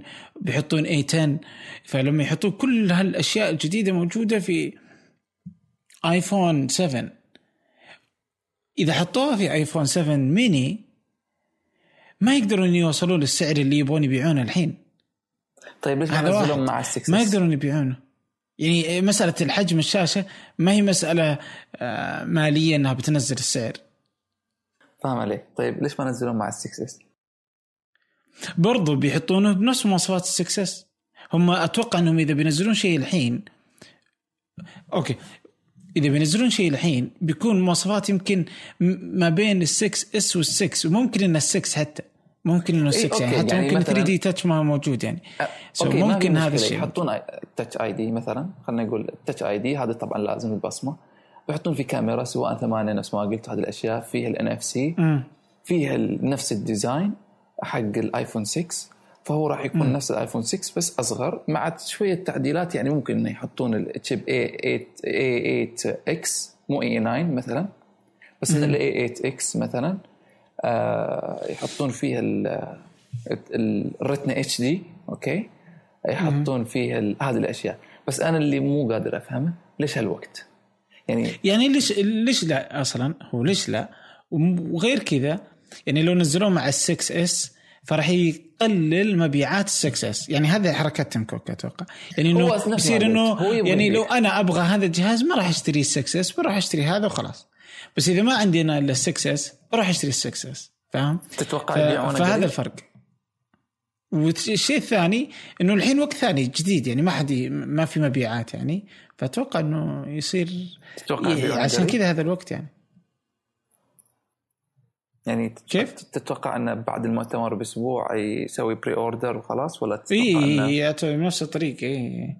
A9 بيحطون A10 فلما يحطون كل هالأشياء الجديدة موجودة في آيفون 7 إذا حطوها في آيفون 7 ميني ما يقدرون يوصلون للسعر اللي يبغون يبيعونه الحين. طيب ليش ما هذا واحد. نزلون مع السكس ما يقدرون يبيعونه. يعني مسألة الحجم الشاشة ما هي مسألة آه، مالية إنها بتنزل السعر. فاهم عليك. طيب ليش ما نزلون مع السكس إس؟ برضو بيحطونه بنفس مواصفات السكسس هم أتوقع إنهم إذا بينزلون شيء الحين okay إذا بينزلون شيء الحين بيكون مواصفات يمكن ما بين السكس إس والسكس وممكن إن السكس حتى. ممكن إنه ال six يعني okay، حتى يعني ممكن مثلاً- 3D Touch ما موجود يعني okay ما في ممكن هذا. الشيء يحطون Touch ID مثلا خلينا نقول ال Touch ID هذا طبعا لازم البصمه ويحطون في كاميرا سواء ثمانية نفس ما قلت هذه الأشياء فيها ال NFC. فيها نفس ال design حق الايفون 6 فهو راح يكون مم. نفس الايفون 6 بس أصغر مع شوية تعديلات يعني ممكن إنه يحطون ال chip A8 A8X مو A9 مثلا بس مم. ال A8X مثلا يحطون فيها ال- ال- ال retina HD okay؟ يحطون فيها هذه الأشياء. بس أنا اللي مو قادر أفهمه ليش هالوقت؟ يعني يعني ليش ليش لا أصلا؟ هو ليش لا؟ وغير كذا يعني لو نزلوه مع ال 6 S فراح يقلل مبيعات ال 6 S. يعني هذه حركات تيم كوك أتوقع. يعني إنه يصير إنه يعني لو. أنا أبغى هذا الجهاز ما راح أشتري ال 6 S بروح أشتري هذا وخلاص. بس إذا ما عندي أنا إلا ال 6 S بروح أشتري ال 6 S فاهم؟ تتوقع ف- يبيعونه فهذا؟ الفرق والشيء الثاني إنه الحين وقت ثاني جديد يعني ما حد ما في مبيعات يعني فأتوقع إنه يصير تتوقع إيه عشان؟ كذا هذا الوقت يعني يعني كيف؟ تتوقع إنه بعد المؤتمر بأسبوع يسوي pre-order وخلاص ولا تتوقع اي إنه اي بنفس الطريقة اي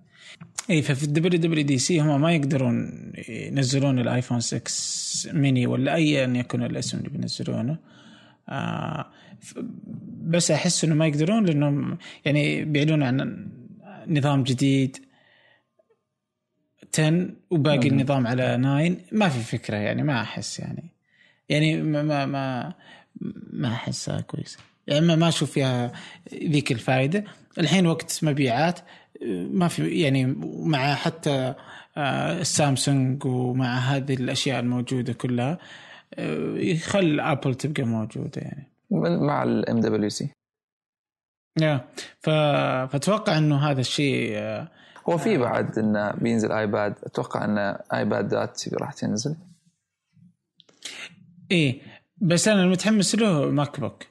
اي ففي ال WWDC هم ما يقدرون ينزلون الايفون 6 ميني ولا ايا يكن الاسم اللي بينزلونه. آه بس أحس إنه ما يقدرون لأنهم يعني بيعلنون عن نظام جديد. 10 وباقي مم. النظام على 9 ما في فكرة يعني ما أحس يعني. يعني ما ما ما, ما أحسها كويسة. يعني ما أشوف فيها ذيك الفائده الحين وقت مبيعات ما في يعني مع حتى آه، السامسونج ومع هذه الأشياء الموجودة كلها آه، يخلي ابل تبقى موجودة يعني. مع ال MWC يا. فأتوقع إنه هذا الشيء آه، هو في بعد انه بينزل ايباد أتوقع إن ايبادات راح تنزل. إيه بس أنا المتحمس له MacBook.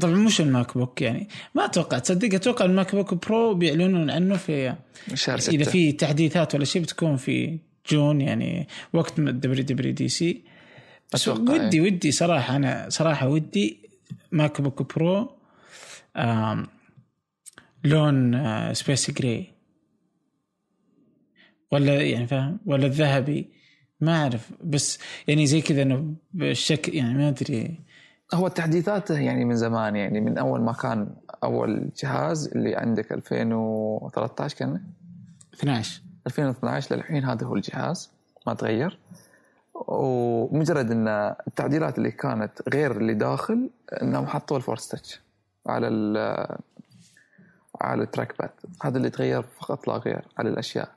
طبعا مش ال MacBook يعني ما أتوقع تصدق أتوقع ال MacBook Pro بيعلنون عنه في شهر ستة. إذا في تحديثات ولا شيء بتكون في June يعني وقت WWDC. بس أتوقع ودي ودي صراحة أنا صراحة ودي MacBook Pro آم لون آه space gray. ولا يعني فاهم؟ ولا الذهبي ما أعرف. بس يعني زي كذا إنه بالشكل يعني ما أدري. هو التحديثات يعني من زمان يعني من أول ما كان أول جهاز اللي عندك 2013 كان؟ 12 2012 للحين هذا هو الجهاز ما تغير. ومجرد إن التعديلات اللي كانت غير اللي داخل إنهم حطوا ال Force Touch على ال على ال trackpad هذا اللي تغير فقط لا غير على الأشياء.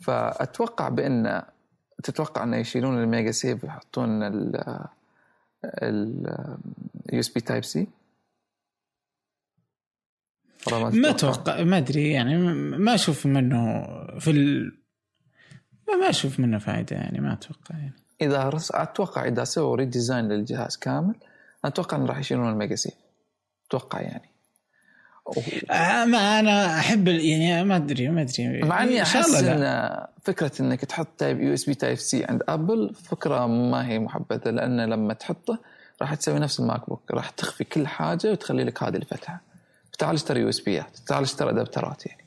فأتوقع بأن تتوقع إنه يشيلون ال MagSafe ويحطون ال USB Type-C ما أتوقع. ما أدري يعني ما أشوف منه في ال... ما ما أشوف منه فائده يعني ما أتوقع يعني. إذا رس... أتوقع إذا سووا redesign للجهاز كامل أتوقع انه راح يشيلون ال MagSafe أتوقع يعني. آه ما أنا أحب يعني ما أدري ما أدري. مع إني أحس. إن فكرة إنك تحط Type USB Type-C عند ابل فكرة ما هي محبذة لأن لما تحطه راح تسوي نفس ال MacBook راح تخفي كل حاجة وتخلي لك هذه الفتحة. تعال اشتري USB ات تعال اشتري أدابترات يعني.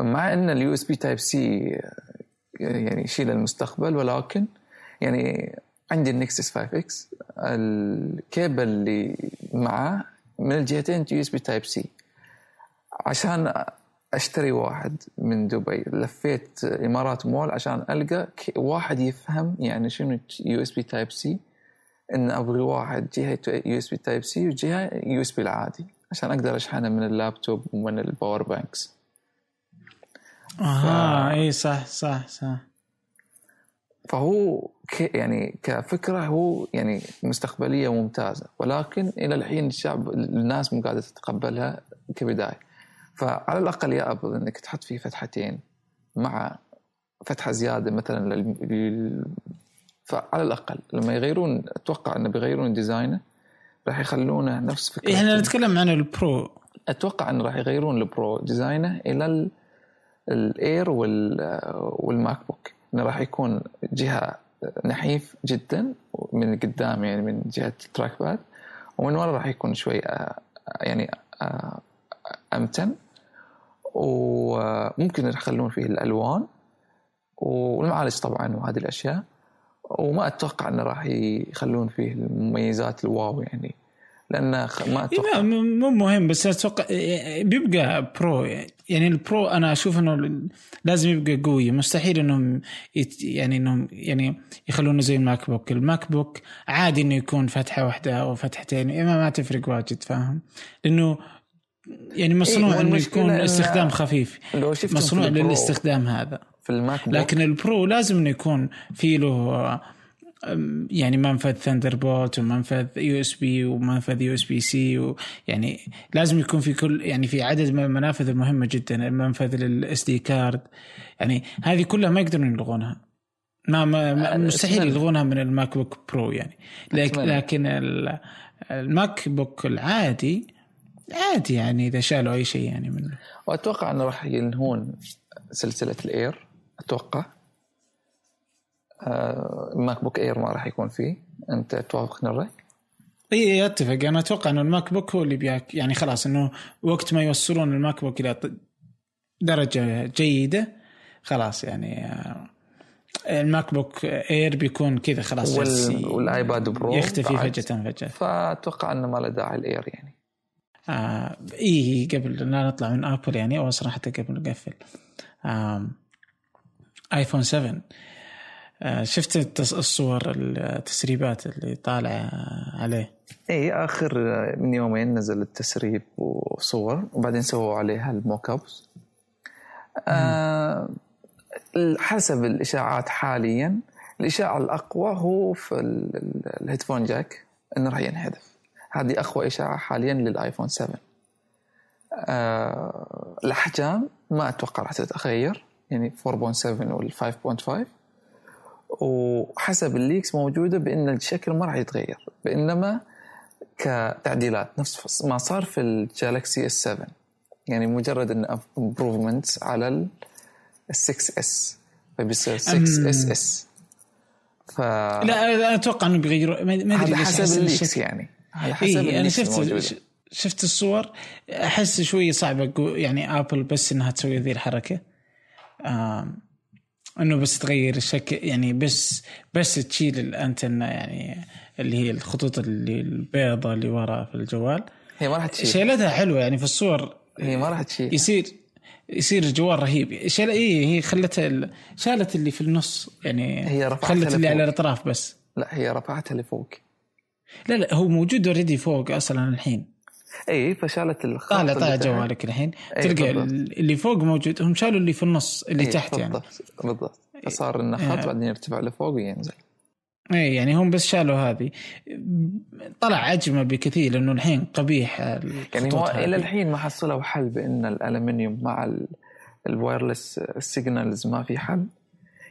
مع إن ال USB Type-C يعني يشيل المستقبل ولكن يعني عندي ال Nexus 5 X الكيبل اللي معاه من الجهتين USB Type-C. عشان أشتري واحد من دبي لفيت إمارات مول عشان ألقى واحد يفهم يعني شنو USB Type-C إن أبغي واحد جهة USB Type-C وجهة USB العادي عشان أقدر أشحنه من اللابتوب ومن ال power banks آه إي صح صح صح. فهو ك يعني كفكرة هو يعني مستقبلية ممتازة. ولكن إلى الحين الشعب الناس مو قاعدة تتقبلها كبداية. فعلى الأقل يا ابل إنك تحط فيه فتحتين مع فتحة زيادة مثلا لل... فعلى الأقل لما يغيرون أتوقع إنه بيغيرون design ه راح يخلونه نفس فكرة إحنا نتكلم عن ال Pro أتوقع إنه راح يغيرون ال Pro design ه إلى ال- ال Air وال وال MacBook إنه راح يكون جهة نحيف جدا من قدام يعني من جهة ال trackpad ومن ورا راح يكون شوي آه، يعني آه، أمتن. وممكن يخلون فيه الألوان والمعالج طبعا وهذه الأشياء. وما أتوقع إنه راح يخلون فيه المميزات ال wow يعني. لأن خ- ما إيه، أتوقع. مو مهم بس أتوقع بيبقى Pro يعني ال Pro أنا أشوف إنه لازم يبقى قوي. مستحيل إنهم يت يعني إنهم يعني يخلونه زي ال MacBook ال MacBook عادي إنه يكون فتحة واحدة أو فتحتين ما ما تفرق واجد فاهم؟ لأنه يعني مصنوع إنه والمشكلة يكون إن استخدام خفيف. لو مصنوع للاستخدام هذا. في ال MacBook لكن ال Pro لازم إنه يكون في له يعني منفذ Thunderbolt ومنفذ يو اس بي ومنفذ يو اس بي سي يعني لازم يكون في كل يعني في عدد من المنافذ المهمة جدا المنفذ لل SD card يعني هذه كلها ما يقدرون يلغونها. ما, ما ما- مستحيل. يلغونها من ال MacBook Pro يعني. لكن. لكن ال- ال MacBook العادي عادي يعني إذا شالوا أي شيء يعني منه وأتوقع إنه راح ينهون سلسلة ال Air أتوقع. آه، MacBook Air ما راح يكون فيه. أنت توافقني الرأي؟ إي أتفق. أنا أتوقع انه ال MacBook هو اللي بياك يعني خلاص إنه وقت ما يوصلون ال MacBook إلى درجة جيدة خلاص يعني آه، ال MacBook Air بيكون كذا خلاص وال... وال iPad Pro يختفي بعد. فجأة فجأة. فأتوقع إنه ما له داعي ال Air يعني. آه إي قبل لا نطلع من Apple يعني أو صراحة قبل نقفل آم، iPhone 7 آه شفت التص- الصور التسريبات اللي طالعه عليه؟ اي آخر من يومين نزل التسريب وصور وبعدين سووا عليها ال mock-ups آه حسب الإشاعات حاليا الإشاعة الأقوى هو في ال- ال- ال headphone jack إنه راح ينحذف. هذه أقوى إشاعة حاليا لل iPhone 7 آه الأحجام ما أتوقع راح تتغير يعني 4.7 وال 5.5 وحسب ال leaks موجودة بأن الشكل ما راح يتغير بانما كتعديلات نفس ما صار في ال Galaxy S7 يعني مجرد إن improvements على ال 6S فبيصير 6SS ف لا أنا أتوقع إنه بيغيروا. ما أدري على حسب ال leaks يعني. على حسب إيه أنا شفت شفت الصور. أحس شوي صعب يعني ابل بس إنها تسوي ذي الحركة. آه إنه بس تغير الشكل يعني بس بس تشيل الأنتنة يعني اللي هي الخطوط اللي البيضة اللي ورا في الجوال. هي ما راح تشيل. شيلتها حلوة يعني في الصور. هي ما راح تشيل. يصير يصير الجوال رهيب. شال اي هي خلتها شالت اللي في النص يعني هي رفعتها خلت اللي على الأطراف بس. لا هي رفعتها لفوق. لا لا هو موجود already فوق أصلا الحين. اي فشالت الخط طالع طالع جوالك الحين. تلقى بالضبط. اللي فوق موجود هم شالوا اللي في النص اللي أي تحت بالضبط. يعني بالضبط فصار إنه خط آه. بعدين يرتفع لفوق وينزل. اي يعني هم بس شالوا هذه. طلع أجمل بكثير لأنه الحين قبيح يعني هو إلى الحين ما حصلوا حل بإن الألمنيوم مع ال wireless signals ما في حل.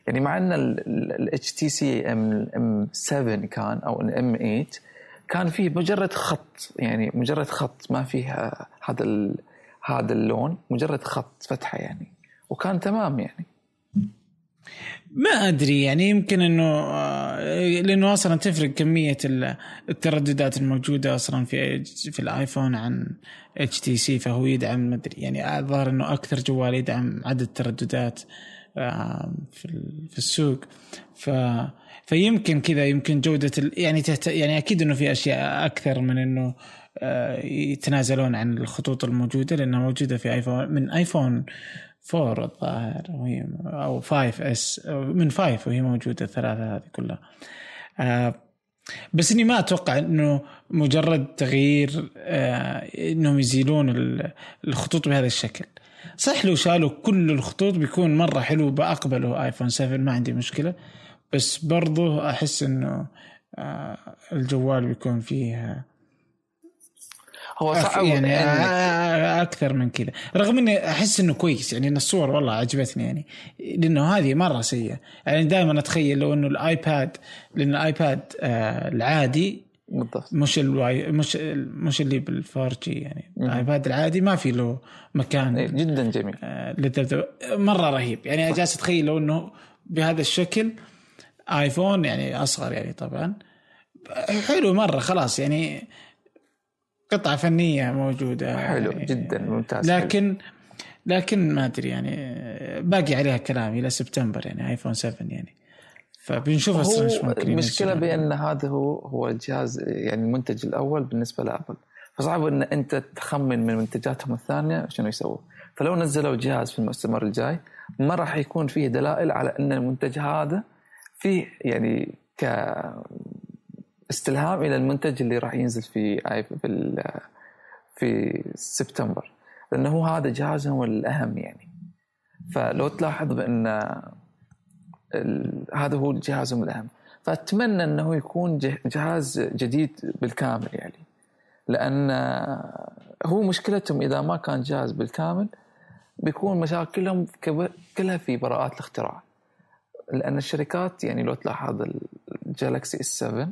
يعني مع إن ال HTC M M7 كان أو ال M8 كان فيه مجرد خط يعني مجرد خط ما فيها هذا هذا اللون مجرد خط فتحة يعني وكان تمام يعني. ما أدري يعني يمكن إنه لأنه أصلا تفرق كمية الترددات الموجودة أصلا في في ال iPhone عن HTC فهو يدعم ما أدري يعني الظاهر إنه أكثر جوال يدعم عدد ترددات في في السوق. ف فيمكن كذا يمكن جودة. يعني تهت... يعني أكيد إنه في أشياء أكثر من إنه يتنازلون عن الخطوط الموجودة لأنها موجودة في iPhone من iPhone 4 الظاهر وهي أو 5S من 5 وهي موجودة الثلاثة هذه كلها آه بس إني ما أتوقع إنه مجرد تغيير آه إنهم يزيلون الخطوط بهذا الشكل صح لو شالوا كل الخطوط بيكون مرة حلو بأقبله iPhone 7 ما عندي مشكلة بس برضه أحس إنه آه الجوال بيكون فيه هو صعب يعني أكثر من كذا. رغم إني أحس إنه كويس يعني إن الصور والله عجبتني يعني لأنه هذه مرة سيئة. يعني دائما أتخيل لو إنه ال iPad لأن ال iPad آه العادي بالضبط. مش ال Wi مش مش اللي بال 4G يعني ال iPad العادي ما في له مكان إيه، جدا جميل. آه مرة رهيب. يعني جالس أتخيل لو إنه بهذا الشكل آيفون يعني أصغر يعني طبعا. حلو مرة خلاص يعني قطعة فنية موجودة حلو يعني. جدا ممتاز لكن حلو. لكن ما أدري يعني باقي عليها كلام إلى سبتمبر يعني آيفون 7 يعني. فبنشوف ممكن المشكلة بأن هذا هو هو الجهاز يعني المنتج الأول بالنسبة لأبل. فصعب إن أنت تخمن من منتجاتهم الثانية شنو يسووا فلو نزلوا جهاز في المؤتمر الجاي ما راح يكون فيه دلائل على أن المنتج هذا فيه يعني ك استلهام إلى المنتج اللي راح ينزل في في في سبتمبر. لأنه هو هذا جهازهم الاهم يعني. فلو تلاحظ بأن هذا هو جهازهم الاهم فأتمنى أنه يكون جهاز جديد بالكامل يعني. لأن هو مشكلتهم إذا ما كان جهاز بالكامل بيكون مشاكلهم كلها في براءات الاختراع. لأن الشركات يعني لو تلاحظ ال Galaxy S7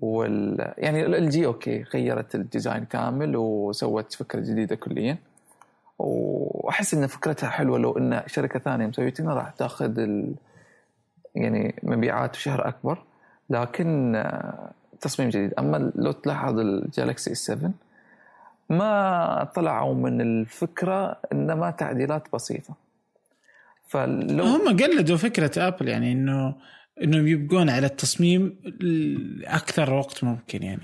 وال يعني ال LG أوكي غيرت ال design كامل وسوت فكرة جديدة كليا. وأحس إن فكرتها حلوة لو إن شركة ثانية مسويتها راح تأخذ ال... يعني مبيعات وشهرة أكبر. لكن آه، تصميم جديد. أما لو تلاحظ ال Galaxy S7 ما طلعوا من الفكرة انما تعديلات بسيطة. فلو هم قلدوا فكرة Apple يعني انه إنهم يبقون على التصميم أكثر وقت ممكن يعني.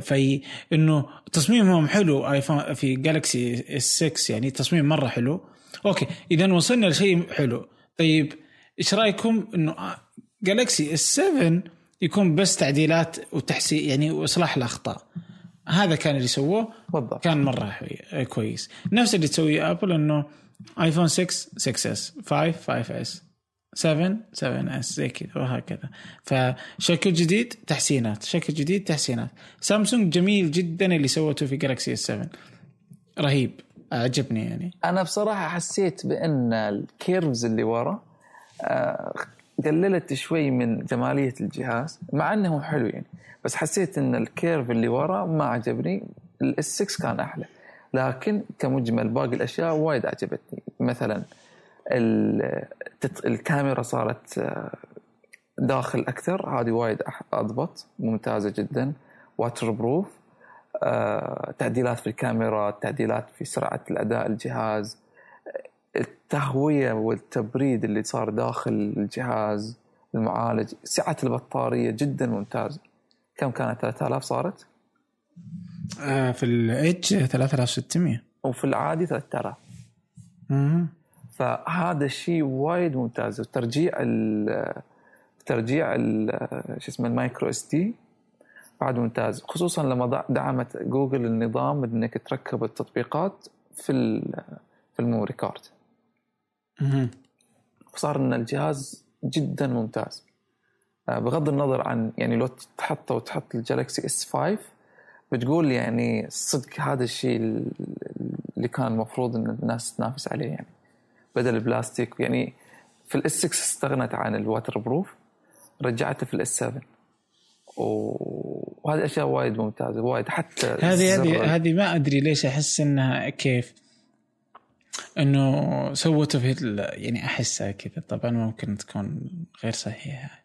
في إنه تصميمهم حلو iPhone في Galaxy S6 يعني تصميم مرة حلو. okay اذا وصلنا لشيء حلو. طيب إيش رأيكم إنه Galaxy S7 يكون بس تعديلات وتحسين يعني وإصلاح الأخطاء؟ هذا كان اللي سووه. بالضبط كان مرة كويس. نفس اللي تسويه Apple إنه iPhone 6 6S 5 5S 7 7S زي كذا وهكذا. فشكل جديد تحسينات. شكل جديد تحسينات. سامسونج جميل جدا اللي سوته في Galaxy S 7 رهيب. أعجبني يعني. أنا بصراحة حسيت بأن ال curves اللي ورا آه، قللت شوي من جمالية الجهاز مع انه حلو يعني بس حسيت أن ال curve اللي ورا ما عجبني. ال S 6 كان أحلى. لكن كمجمل باقي الأشياء وايد عجبتني مثلا الكاميرا صارت آه، داخل أكثر. هذه وايد أضبط ممتازة جدا. waterproof آه، تعديلات في الكاميرا تعديلات في سرعة الأداء الجهاز التهوية والتبريد اللي صار داخل الجهاز المعالج سعة البطارية جدا ممتازة. كم كانت؟ 3000 صارت؟ آه في ال Edge 3600 وفي العادي 3000 فهذا الشيء وايد ممتاز. وترجيع ال ترجيع ال شو اسمه ال micro SD بعد ممتاز. خصوصا لما دعمت جوجل النظام إنك تركب التطبيقات في في ال memory card. فصار إن الجهاز جدا ممتاز. آه، بغض النظر عن يعني لو تحطه وتحط الجالكسي S 5 بتقول يعني صدق هذا الشيء اللي كان المفروض إن الناس تنافس عليه يعني بدل البلاستيك. يعني في ال S 6 استغنت عن ال waterproof رجعته في ال S 7 وهذه أشياء وايد ممتازة وايد. حتى هذه هذه هذه ما أدري ليش أحس إنها كيف إنه سوته في يعني أحسها كذا. طبعا ممكن تكون غير صحيحة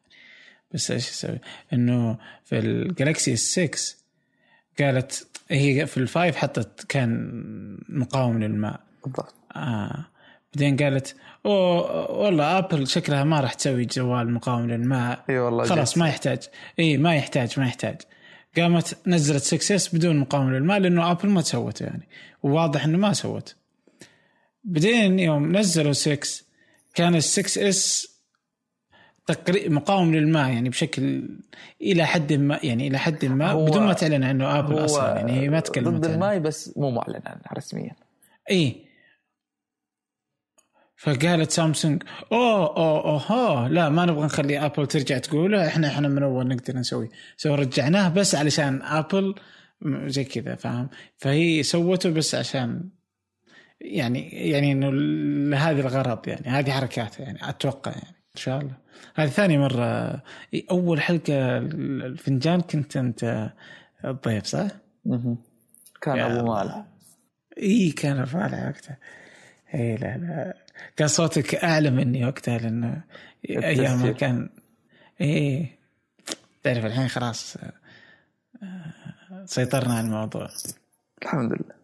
بس إيش أسوي؟ إنه في الجالكسي S 6 قالت هي في ال five حطت كان مقاوم للماء. بالضبط. آه. بعدين قالت أوه والله آبل شكلها ما راح تسوي جوال مقاوم للماء. إي والله خلاص جيت. ما يحتاج. إي ما يحتاج ما يحتاج. قامت نزلت 6 S بدون مقاومه للماء لأنه آبل ما سوته يعني. وواضح إنه ما سوت. بعدين يوم نزلوا 6 كان ال 6 S تقريبا مقاوم للماء يعني بشكل إلى حد ما يعني إلى حد ما بدون ما تعلن عنه ابل أصلا يعني هي ما تكلمت ضد الماء بس مو معلن عنه رسميا. إي. فقالت سامسونج أوه أوه أوه, لا ما نبغى نخلي آبل ترجع تقول إحنا إحنا من أول نقدر نسوي so رجعناه بس علشان آبل زي كذا فاهم؟ فهي سوته بس عشان يعني يعني إنه لهذا الغرض يعني هذه حركات يعني أتوقع يعني. إن شاء الله. هذه ثاني مرة. أول حلقة الفنجان كنت أنت الضيف صح؟ كان أبو مالح. إي كان أبو مالح وقتها. إي لا لا. كان صوتك اعلى مني وقتها لأنه أيام كان إيه تعرف الحين خلاص آه، سيطرنا على الموضوع. الحمد لله.